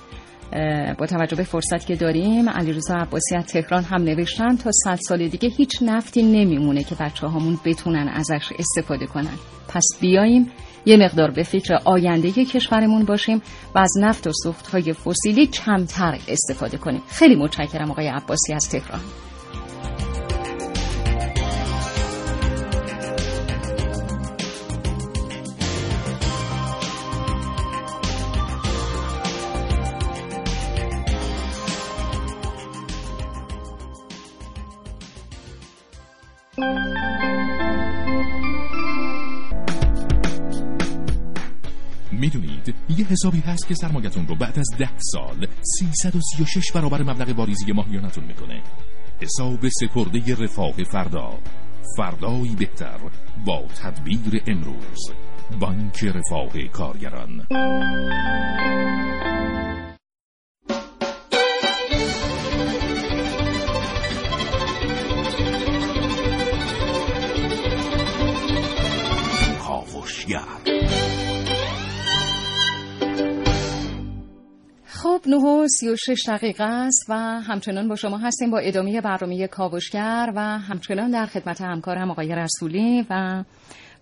با توجه به فرصت که داریم علیرضا عباسی از تهران هم نوشتن تا صد سال دیگه هیچ نفتی نمیمونه که بچه هامون بتونن ازش استفاده کنن. پس بیاییم یه مقدار به فکر آینده کشورمون باشیم و از نفت و سوخت های فسیلی کمتر استفاده کنیم. خیلی متشکرم آقای عباسی از تهران. حسابی هست که سرمایتون رو بعد از ده سال 336 برابر مبلغ واریزی ماهیانتون می‌کنه. حساب سپرده رفاه فردا. فردایی بهتر با تدبیر امروز. بانک رفاه کارگران. خب نه و سی و شش دقیقه است و همچنان با شما هستیم با ادامه برنامه کاوشگر و همچنان در خدمت همکارم آقای رسولی و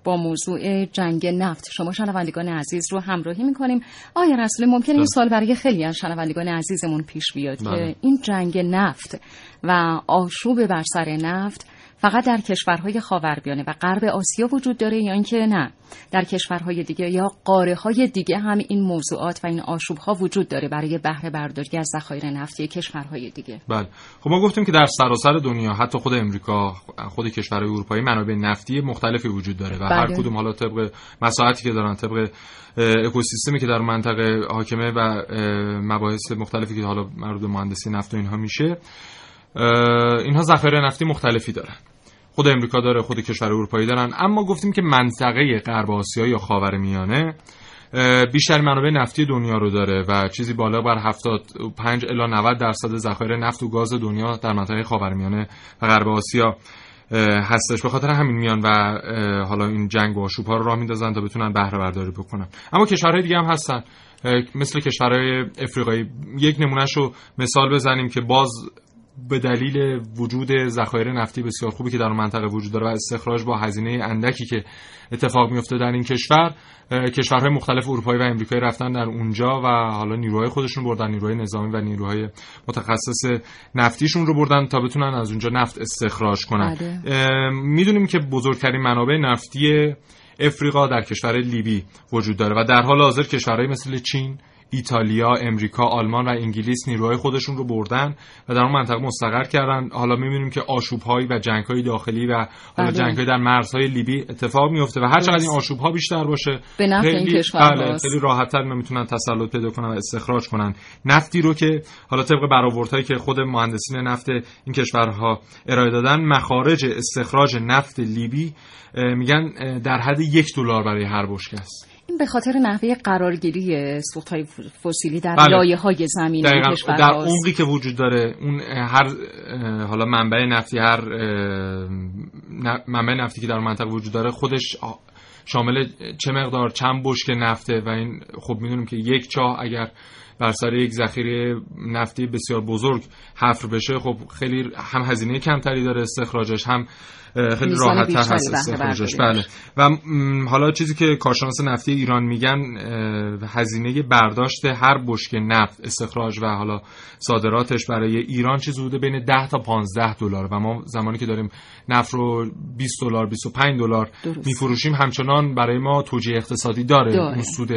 با موضوع جنگ نفت. شما شنوندگان عزیز رو همراهی می‌کنیم. آیا رسول ممکن این سال برای خیلی از شنوندگان عزیزمون پیش بیاد که بله. این جنگ نفت و آشوب بر سر نفت فقط در کشورهای خاورمیانه و غرب آسیا وجود داره یا اینکه نه؟ در کشورهای دیگه یا قاره های دیگه هم این موضوعات و این آشوب ها وجود داره برای بهره برداری از ذخایر نفتی کشورهای دیگه. بله. خب ما گفتیم که در سراسر دنیا حتی خود امریکا خود کشورهای اروپایی منابع نفتی مختلفی وجود داره و بله. هر کدوم حالا طبق مساحتی که دارن طبق اکوسیستمی که در منطقه حاکمه و مباحث مختلفی که حالا مربوط به مهندسی نفت و اینها میشه. اینها ذخایر نفتی مختلفی دارن. خود امریکا داره خود کشور اروپایی دارن. اما گفتیم که منطقه غرب آسیا یا خاورمیانه بیشتر منابع نفتی دنیا رو داره و چیزی بالا بر 75 الی 90 درصد ذخایر نفت و گاز دنیا در منطقه خاورمیانه و غرب آسیا هستش. به خاطر همین میان و حالا این جنگ و آشوب ها رو راه میندازن تا بتونن بهره برداری بکنن. اما کشورهای دیگه هم هستن. مثل کشورهای افریقایی. یک نمونهش مثال بزنیم که باز به دلیل وجود ذخایر نفتی بسیار خوبی که در اون منطقه وجود داره و استخراج با هزینه اندکی که اتفاق میفته در این کشور کشورهای مختلف اروپایی و امریکایی رفتن در اونجا و حالا نیروهای خودشون بردن نیروهای نظامی و نیروهای متخصص نفتیشون رو بردن تا بتونن از اونجا نفت استخراج کنن بله. می‌دونیم که بزرگترین منابع نفتی افریقا در کشور لیبی وجود داره و در حال حاضر کشورهای مثل چین ایتالیا، امریکا، آلمان و انگلیس نیروهای خودشون رو بردن و در اون منطقه مستقر کردن. حالا می‌بینیم که آشوب‌هایی و جنگ‌های داخلی و حالا بله. جنگ‌های در مرزهای لیبی اتفاق میفته و هر چقدر این آشوب‌ها بیشتر باشه به نفع خیلی. بله خیلی راحت‌تر می‌تونن تسلط پیدا کنن و استخراج کنن نفتی رو که حالا طبق برآوردهایی که خود مهندسین نفت این کشورها ارائه دادن مخارج استخراج نفت لیبی میگن در حد یک دلار برای هر بشکه است به خاطر نحوه قرارگیری سوخت های فسیلی در بله. لایه های زمین کشور در. عمقی که وجود داره اون هر حالا منبع نفتی هر منبع نفتی که در منطقه وجود داره خودش شامل چه مقدار چند بشک نفته و این خب می‌دونیم که یک چاه اگر بر سر یک ذخیره نفتی بسیار بزرگ حفر بشه خب خیلی هم هزینه کمتری داره استخراجش هم خیلی راحت بیشتری هست استخراجش بله. و حالا چیزی که کارشناس نفتی ایران میگن هزینه برداشت هر بشک نفت استخراج و حالا صادراتش برای ایران چیزی بوده بین 10 تا 15 دلار. و ما زمانی که داریم نفت رو 20 دلار 25 دلار. میفروشیم همچنان برای ما توجیه اقتصادی داره, داره. اون سود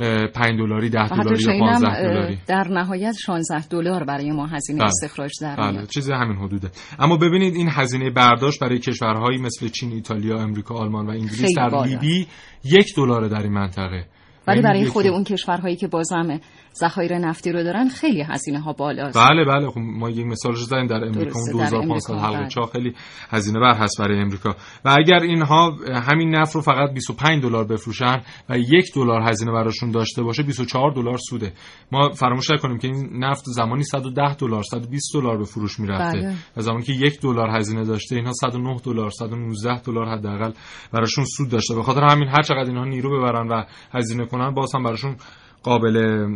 5 دلاری 10 و حتی دلاری یا شنیدم 15 اه، دلاری در نهایت 16 دلار برای ما هزینه بله. استخراج در بله میاد چیز همین حدوده اما ببینید این هزینه برداشت برای کشورهایی مثل چین ایتالیا امریکا آلمان و انگلیس در. لیبی یک دلار در این منطقه ولی یعنی برای خود. اون کشورهایی که بازم ذخایر نفتی رو دارن خیلی هزینه ها بالاست. بله بله. خب ما یک مثالش زدیم در امریکا اون 2500 حلقه. چاه خیلی هزینه بر هست برای امریکا. و اگر اینها همین نفت رو فقط 25 دلار بفروشن و یک دلار هزینه براشون داشته باشه 24 دلار سوده. ما فراموش نکنیم که این نفت زمانی 110 دلار 120 دلار به فروش می‌رفته. بله. و زمانی که یک دلار هزینه داشته اینها 109 دلار 119 دلار حداقل براشون سود داشته. به خاطر همین هر چقدر اینها نیرو ببرن و هزینه کنن باز هم براشون قابل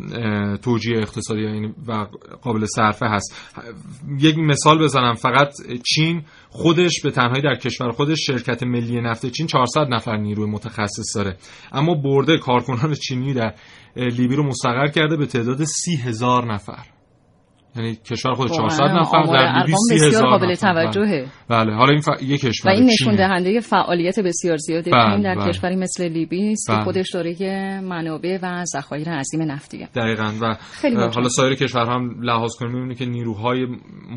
توجیه اقتصادی یعنی و قابل صرفه هست. یک مثال بزنم. فقط چین خودش به تنهایی در کشور خودش شرکت ملی نفت چین 400 نفر نیروی متخصص داره. اما برده کارکنان چینی در لیبی رو مستقر کرده به تعداد سی هزار نفر. یعنی کشور خود 400 نفر در لیبی 30 هزار قابل بله. توجهه بله حالا این ف... یک کشور و این نشون دهنده فعالیت بسیار زیادی بله. در بله. کشوری مثل لیبی است که بله. خودش داره منابع و ذخایر عظیم نفتیه دقیقاً و حالا سایر کشورها هم لحاظ کنیم می‌بینید که نیروهای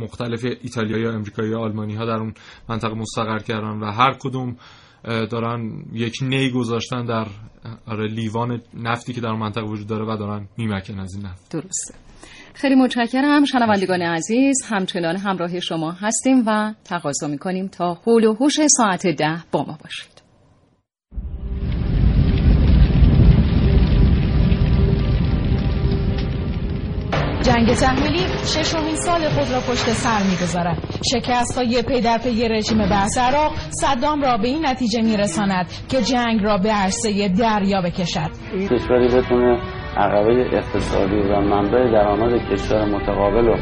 مختلف ایتالیایی یا آمریکایی یا آلمانی ها در اون منطقه مستقر کردن و هر کدوم دارن یک نی گذاشتن در آره لیوان نفتی که در اون منطقه وجود داره و دارن میمکن از این نفت درسته خیلی متشکرم شنوندگان عزیز. همچنان همراه شما هستیم و تقاضا می‌کنیم تا حول و حوش ساعت ده با ما باشید. جنگ تحمیلی ششمین سال خود را پشت سر می‌گذارد. شکست های پی در پی رژیم بحث عراق صدام را به این نتیجه میرساند که جنگ را به عرصه دریا بکشد. کشوری بتونه عقبه اقتصادی و منبع درآمد کشور متقابل رو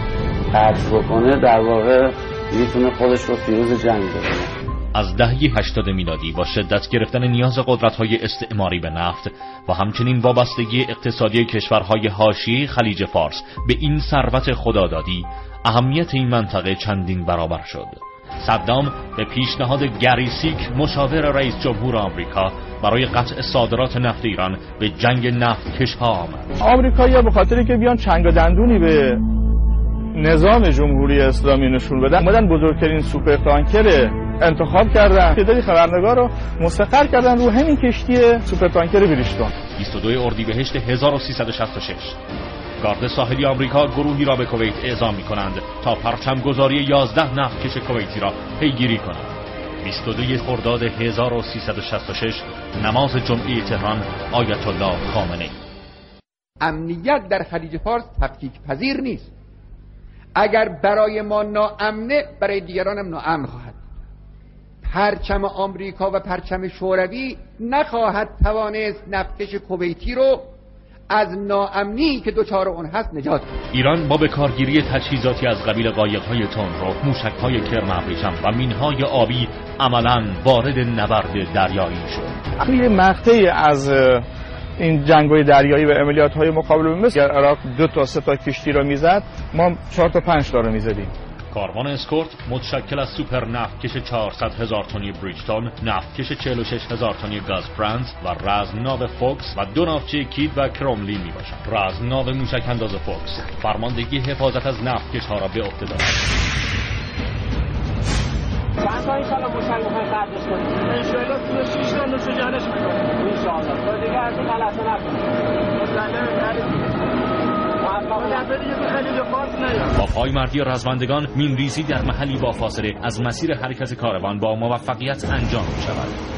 قطع بکنه در واقع می‌تونه خودش رو فیروز جنگ بکنه از دهه 80 میلادی با شدت گرفتن نیاز قدرت‌های استعماری به نفت و همچنین وابستگی اقتصادی کشورهای حاشیه خلیج فارس به این ثروت خدادادی اهمیت این منطقه چندین برابر شد. صدام به پیشنهاد گری سیک مشاور رئیس جمهور آمریکا برای قطع صادرات نفت ایران به جنگ نفت کشها آمد. آمریکایی‌ها به خاطری که بیان چنگ و دندونی به نظام جمهوری اسلامی نشون بدن اومدن بزرگترین سوپر تانکر انتخاب کردن. تعدادی خبرنگار رو مستقر کردن رو همین کشتی سوپر تانکر بریجتون 22 اردیبهشت 1366 گارد ساحلی آمریکا گروهی را به کویت اعزام می کنند تا پرچم گذاری 11 نفتکش کویتی را پیگیری کنند 22 خرداد 1366 نماز جمعه تهران آیت الله خامنه امنیت در خلیج فارس تفکیک پذیر نیست. اگر برای ما ناامنه برای دیگران هم ناامن خواهد. پرچم آمریکا و پرچم شوروی نخواهد توانست نفتکش کویتی رو از ناامنی که دچار اون هست نجات ایران با به کارگیری تجهیزاتی از قبیل قایق‌های تندرو، موشک‌های کرم ابریشم و مینهای آبی عملا وارد نبرد دریایی شد. توی مقطعی از این جنگ‌های دریایی و عملیات‌های مقابل مثل عراق دو تا سه تا کشتی را می‌زد. ما چهار تا پنج تا رو می‌زدیم. کاروان اسکورت متشکل از سوپر نفتکش 400 هزار تنی بریجتون، نفتکش 46 هزار تنی گاز فرانس و رزمناو فوکس و دو ناوچه کید و کروملین می باشند. رزمناو موشک انداز فوکس. فرماندگی حفاظت از نفتکش ها را به عهده دارد. چند تا انشالله موشک می‌خواین غرقش کنیم انشالله تو 6 تا نوش جانش می‌کنیم انشالله تا دیگه از این غلطه نکنیم با پایمردی رزمندگان مین‌ریزی در محلی با فاصله. از مسیر حرکت کاروان با موفقیت انجام می شود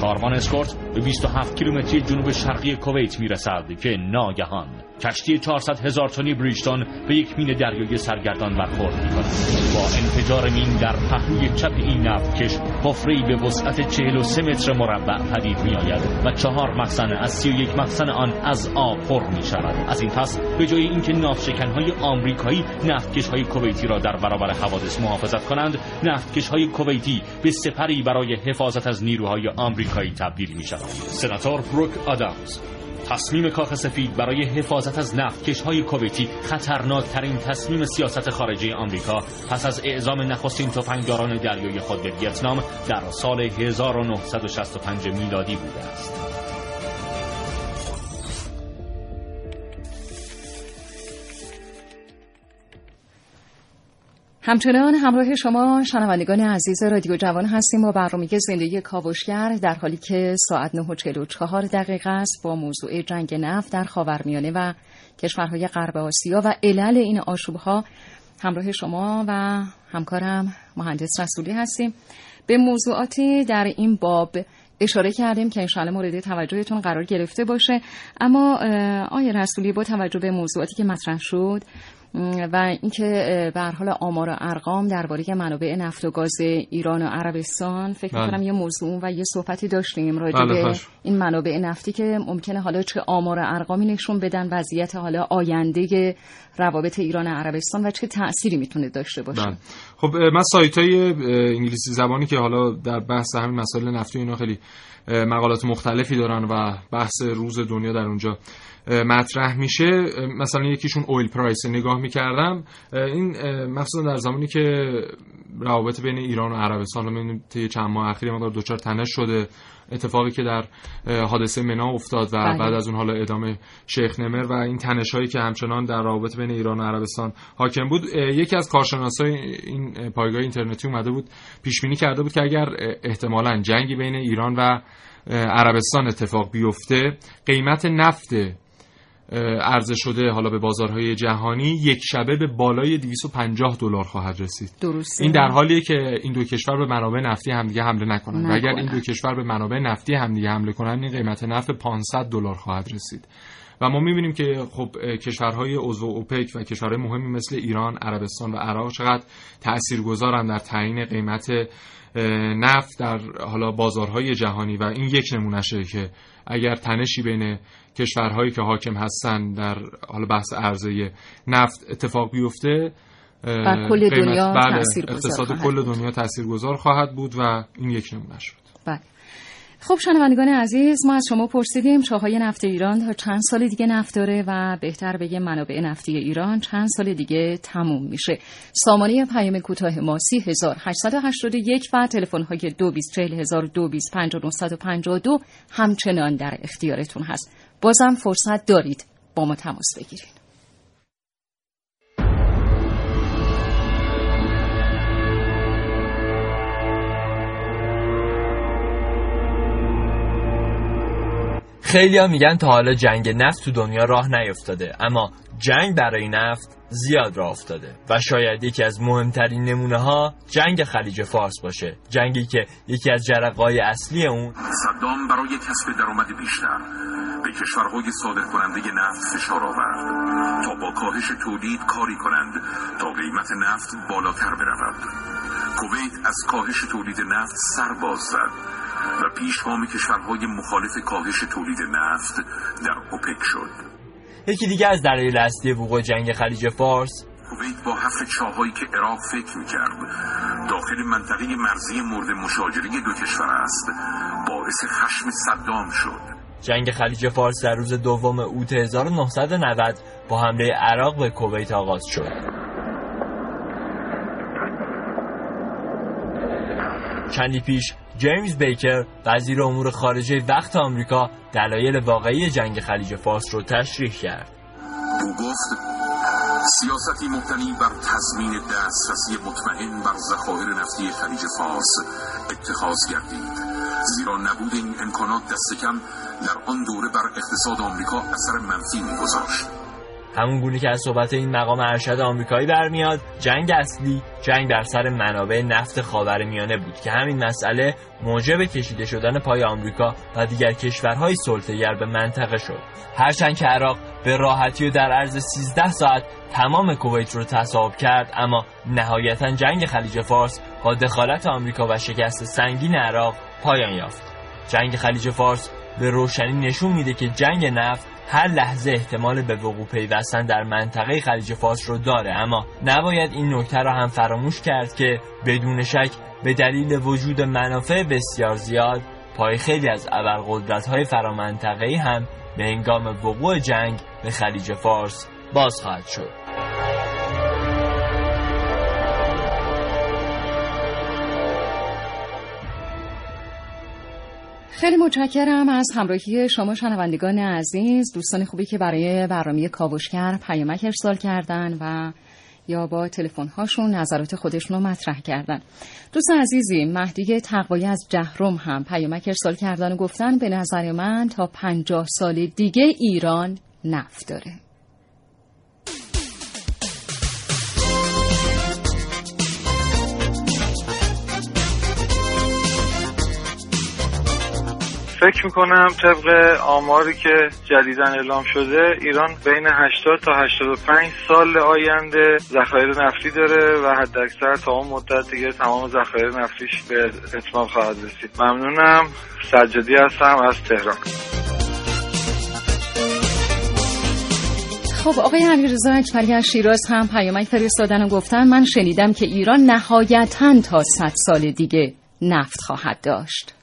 کاروان اسکورت به 27 کیلومتری جنوب شرقی کویت می رسد که ناگهان کشتی 400 هزار تنی بریجتون به یک مین دریایی سرگردان برخورد می کند. با انفجار مین در پهلوی چپ این نفتکش حفره‌ای به وسعت 43 متر مربع پدید می آید و چهار مخزن از 31 مخزن آن از آب پر می شود. از این پس به جای اینکه های آمریکایی نفتکش های کویتی را در برابر حوادث محافظت کنند نفتکش های کویتی به سپری برای حفاظت از نیروهای آمریکایی تبدیل می شود. سناتور بروک آدامز تصمیم کاخ سفید برای حفاظت از نفتکش های کویتی خطرناکترین تصمیم سیاست خارجی آمریکا پس از اعزام نخستین تفنگداران دریایی خود به ویتنام در سال 1965 میلادی بوده است. همچنان همراه شما شنوندگان عزیز رادیو جوان هستیم با برنامه زندگی کاوشگر در حالی که ساعت 9:44 دقیقه است با موضوع جنگ نفت در خاورمیانه و کشورهای غرب آسیا و علل این آشوبها. همراه شما و همکارم مهندس رسولی هستیم. به موضوعاتی در این باب اشاره کردیم که انشاءالله مورد توجهتون قرار گرفته باشه. اما آیه رسولی با توجه به موضوعاتی که مطرح شد و اینکه به حال آمار و ارقام درباره منابع نفت و گاز ایران و عربستان فکر بله. کنم یه موضوع و یه صحبتی داشتیم راجع بله به این منابع نفتی که ممکنه حالا چه آمار و ارقامی نشون بدن وضعیت حالا آینده روابط ایران و عربستان و چه تأثیری می‌تونه داشته باشه بله. خب من سایت های انگلیسی زبانی که حالا در بحث همین مسائل نفتی اینا خیلی مقالات مختلفی دارن و بحث روز دنیا در اونجا مطرح میشه. مثلا یکیشون اویل پرایس نگاه می‌کردم. این مخصوصا در زمانی که روابط بین ایران و عربستان رو چند ماه اخیر مقدار دوچار تنش شده. اتفاقی که در حادثه منا افتاد و بله. بعد از اون حالا ادامه شیخ نمر و این تنش هایی که همچنان در روابط بین ایران و عربستان حاکم بود یکی از کارشناسای این پایگاه اینترنتی اومده بود پیش بینی کرده بود که اگر احتمالا جنگی بین ایران و عربستان اتفاق بیفته قیمت نفت عرضه شده حالا به بازارهای جهانی یک شبه به بالای 250 دلار خواهد رسید. درسته. این در حالیه که این دو کشور به منابع نفتی همدیگه حمله نکنند و اگر این دو کشور به منابع نفتی همدیگه حمله کنند این قیمت نفت 500 دلار خواهد رسید. و ما می‌بینیم که خب کشورهای عضو اوپک و کشورهای مهمی مثل ایران، عربستان و عراق چقدر تاثیرگذارن در تعیین قیمت نفت در حالا بازارهای جهانی و این یک نمونهشه که اگر تنشی بین کشورهایی که حاکم هستن در حال بحث عرضه نفت اتفاق بیفته بر کل دنیا بله اقتصاد کل دنیا تاثیرگذار خواهد بود و این یک نمونه شد. بله. خب شنوندگان عزیز ما از شما پرسیدیم چاهای نفت ایران تا چند سال دیگه نفت داره و بهتر بگه منابع نفتی ایران چند سال دیگه تموم میشه. سامانه پیام کوتاه ما 3881 و تلفن های 224000 همچنان در اختیارتون هست. بازم فرصت دارید با ما تماس بگیرید. خیلی ها میگن تا حالا جنگ نفت تو دنیا راه نیفتاده اما جنگ برای نفت زیاد راه افتاده و شاید یکی از مهمترین نمونه ها جنگ خلیج فارس باشه. جنگی که یکی از جرقای اصلی اون صدام برای کسب درآمد بیشتر به کشورهای صادر کننده نفت فشار آورد تا با کاهش تولید کاری کنند تا قیمت نفت بالاتر برود. کویت از کاهش تولید نفت سر باز زد. و پیشگام کشورهای مخالف کاهش تولید نفت در اوپک شد. یکی دیگه از دلایل اصلی وقوع جنگ خلیج فارس. کویت با حفر چاهایی که عراق فکر می‌کرد داخل منطقه مرزی مورد مشاجره دو کشور است باعث خشم صدام شد. جنگ خلیج فارس در روز دوم اوت 1990 با حمله عراق به کویت آغاز شد. چندی پیش جیمز بیکر وزیر امور خارجه وقت آمریکا دلایل واقعی جنگ خلیج فارس رو تشریح کرد. او گفت سیاستی مبتنی بر تضمین دسترسی مطمئن بر ذخایر نفتی خلیج فارس اتخاذ گردید زیرا نبود این امکانات دست کم در آن دوره بر اقتصاد آمریکا اثر منفی میگذاشت همون گونه که از صحبت این مقام ارشد آمریکایی برمیاد جنگ اصلی جنگ در سر منابع نفت خاورمیانه بود که همین مسئله موجب کشیده شدن پای آمریکا و دیگر کشورهای سلطه‌گر به منطقه شد. هرچند که عراق به راحتی و در عرض 13 ساعت تمام کویت رو تصاحب کرد اما نهایتا جنگ خلیج فارس با دخالت آمریکا و شکست سنگین عراق پایان یافت. جنگ خلیج فارس به روشنی نشون میده که جنگ نفت هر لحظه احتمال به وقوع پیوستن در منطقه خلیج فارس رو داره اما نباید این نکته را هم فراموش کرد که بدون شک به دلیل وجود منافع بسیار زیاد پای خیلی از ابرقدرت های فرامنطقه‌ای هم به هنگام وقوع جنگ به خلیج فارس باز خواهد شد. خیلی متشکرم از همراهی شما شنوندگان عزیز. دوستان خوبی که برای برنامه کاوشگر پیامک ارسال کردن و یا با تلفن هاشون نظرات خودشون رو مطرح کردن. دوست عزیزی مهدی تقوایی از جهرم هم پیامک ارسال کردن و گفتن به نظر من تا پنجاه سال دیگه ایران نفت داره. فکر می‌کنم طبق آماری که جدیدا اعلام شده ایران بین 80 تا 85 سال آینده ذخایر نفتی داره و حد اکثر تا اون مدت دیگه تمام ذخایر نفتیش به اتمام خواهد رسید. ممنونم. سجادی هستم از تهران. خب آقای علیرضا اکبری از شیراز هم پیامک فرستادن و گفتن من شنیدم که ایران نهایتا تا 100 سال دیگه نفت خواهد داشت.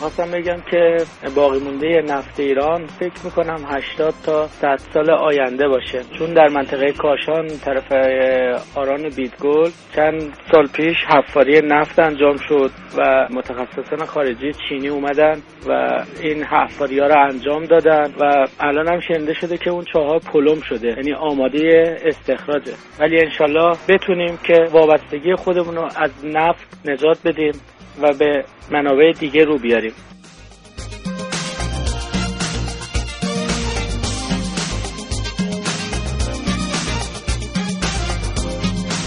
خواستم بگم که باقی مونده نفت ایران فکر می‌کنم 80 تا 100 سال آینده باشه. چون در منطقه کاشان طرف آران بیدگل چند سال پیش حفاری نفت انجام شد و متخصصان خارجی چینی اومدن و این حفاری ها رو انجام دادن و الان هم شنیده شده که اون چاها پلم شده یعنی آماده استخراجه ولی انشالله بتونیم که وابستگی خودمون رو از نفت نجات بدیم. و به منابع دیگه رو بیاریم.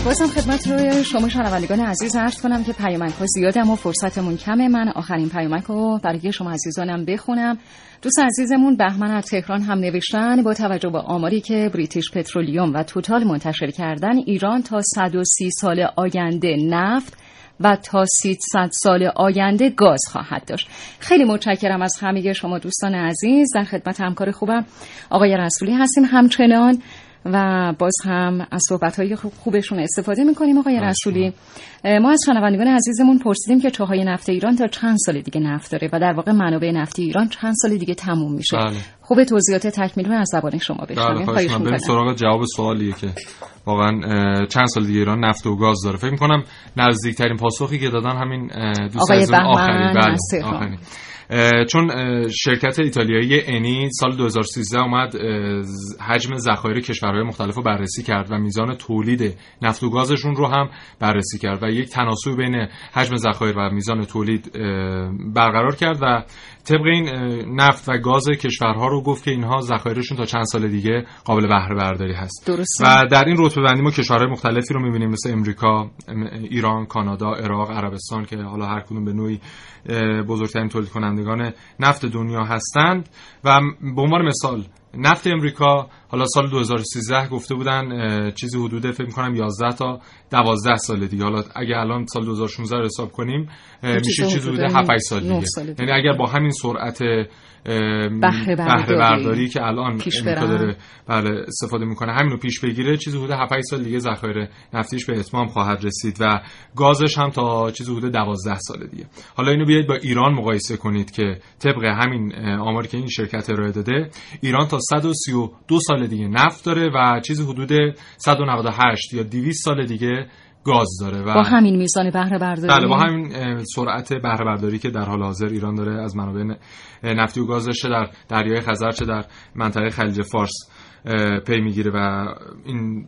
بازم خدمت روی شما شنوندگان عزیز عرض کنم که پیامک ها زیاده اما فرصتمون کمه. من آخرین پیامک رو برای شما عزیزانم بخونم. دوست عزیزمون بهمن از تهران هم نوشتن با توجه به آماری که بریتیش پترولیوم و توتال منتشر کردن ایران تا 130 سال آینده نفت و تا 300 سال آینده گاز خواهد داشت. خیلی متشکرم از همه شما دوستان عزیز. در خدمت همکار خوبم آقای رسولی هستیم. همچنان و باز هم از صحبت خوبشون استفاده می‌کنیم آقای رسولی. ما از شنوندگان عزیزمون پرسیدیم که چاهای نفت ایران تا چند سال دیگه نفت داره و در واقع منابع نفتی ایران چند سال دیگه تموم میشه. بله. خوب توضیحات تکمیلی از زبان شما بشنویم. بله سراغ جواب سوالیه که واقعا چند سال دیگه ایران نفت و گاز داره. فکر می‌کنم نزدیکترین پاسخی که دادن همین دوست آقای آخری بله چون شرکت ایتالیایی انی سال 2013 اومد حجم ذخایر کشورهای مختلف رو بررسی کرد و میزان تولید نفت و گازشون رو هم بررسی کرد و یک تناسب بین حجم ذخایر و میزان تولید برقرار کرد و طبق این نفت و گاز کشورها رو گفت که اینها ذخایرشون تا چند سال دیگه قابل بهره برداری هست درسته. و در این رتبه بندی ما کشورهای مختلفی رو می‌بینیم مثل امریکا، ایران، کانادا، عراق، عربستان که حالا هر کدوم به نوعی بزرگترین تولید کنندگان نفت دنیا هستند و به عنوان مثال نفت امریکا حالا سال 2013 گفته بودن چیزی حدود فکر کنم 11 تا 12 سال دیگه. حالا اگه الان سال 2016 رو حساب کنیم میشه چیزی حدود 7 سال دیگه. یعنی اگر با همین سرعت بهره برداری. برداری که الان امریکا داره بله استفاده می‌کنه همینو پیش بگیره چیزی حدود 7 سال دیگه ذخایر نفتیش به اتمام خواهد رسید و گازش هم تا چیزی حدود 12 سال دیگه. حالا اینو بیاید با ایران مقایسه کنید که طبق همین آماری که این شرکت ارائه داده ایران تا 132 سال دیگه نفت داره و چیزی حدود 198 یا 200 سال دیگه گاز داره و با همین میزان بهره برداری بله با همین سرعت بهره برداری که در حال حاضر ایران داره از منابع نفتی و گازش چه در دریای خزر چه در منطقه خلیج فارس پی می‌گیره و این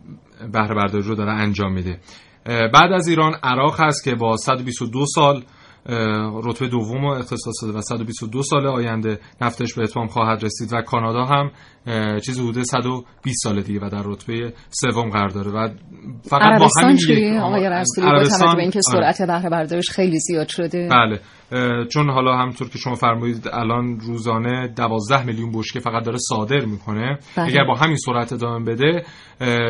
بهره برداری رو داره انجام میده. بعد از ایران عراق هست که با 122 سال رتبه دوم رو اختصاص داده و 122 سال آینده نفتش به اتمام خواهد رسید و کانادا هم چیزی حدود 120 سال دیگه و در رتبه سوم قرار داره و فقط با همین چیه؟ آقای رسولی با توجه به اینکه سرعت بهره برداریش خیلی زیاد شده. بله. چون حالا همطور که شما فرمودید الان روزانه 12 میلیون بشکه فقط داره صادر می‌کنه. بله. اگر با همین سرعت ادامه بده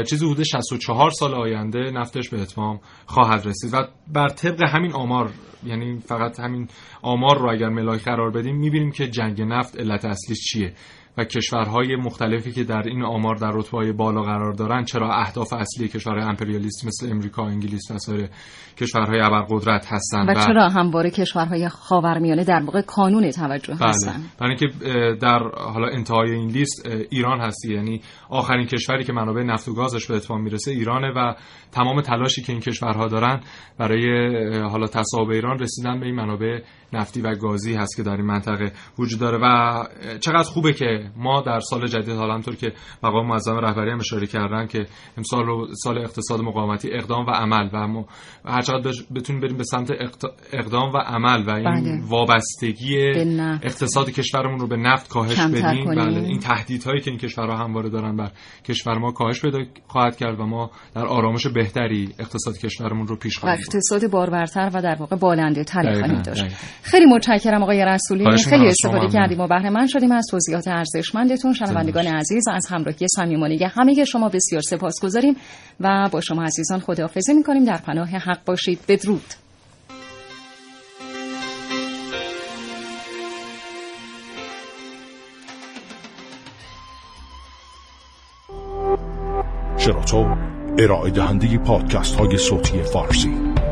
چیزی حدود 64 سال آینده نفتش به اتمام خواهد رسید. و بر طبق همین آمار یعنی فقط همین آمار رو اگر ملاک قرار بدیم می‌بینیم که جنگ نفت علت اصلی چیه. و کشورهای مختلفی که در این آمار در رتبه بالا قرار دارن چرا اهداف اصلی کشورهای امپریالیست مثل امریکا، انگلیس و سایر کشورهای ابرقدرت هستند و, و چرا همواره کشورهای خاورمیانه در واقع کانون توجه بله. هستند برای اینکه در حالا انتهای این لیست ایران هستی. یعنی آخرین کشوری که منابع نفت و گازش به اتمام می‌رسه ایرانه و تمام تلاشی که این کشورها دارن برای حالا تصاحب ایران رسیدن به این منابع نفتی و گازی هست که در این منطقه وجود داره. و چقدر خوبه که ما در سال جدید حالا همطور که مقام معظم رهبری هم اشاره کردن که امسال سال اقتصاد مقاومتی اقدام و عمل و ما هر چقدر بتونیم بریم به سمت اقدام و عمل و این بله. وابستگی اقتصاد کشورمون رو به نفت کاهش بدیم. بله. این تهدیدهایی که این کشورها همواره دارن بر کشور ما کاهش پیدا خواهد کرد و ما در آرامش بهتری اقتصاد کشورمون رو پیش خواهیم اقتصاد بارورتر و در واقع بالنده تری خواهیم داشت. خیلی متشکرم آقای رسولی. خیلی استفاده کردیم و بهره من شدیم از توضیحات ارزشمندتون شنوندگان عزیز از همراهی صمیمانه همه شما بسیار سپاسگزاریم و با شما عزیزان خداحافظی می‌کنیم. در پناه حق باشید. بدرود. شراطو ارائه دهنده پادکست های صوتی فارسی.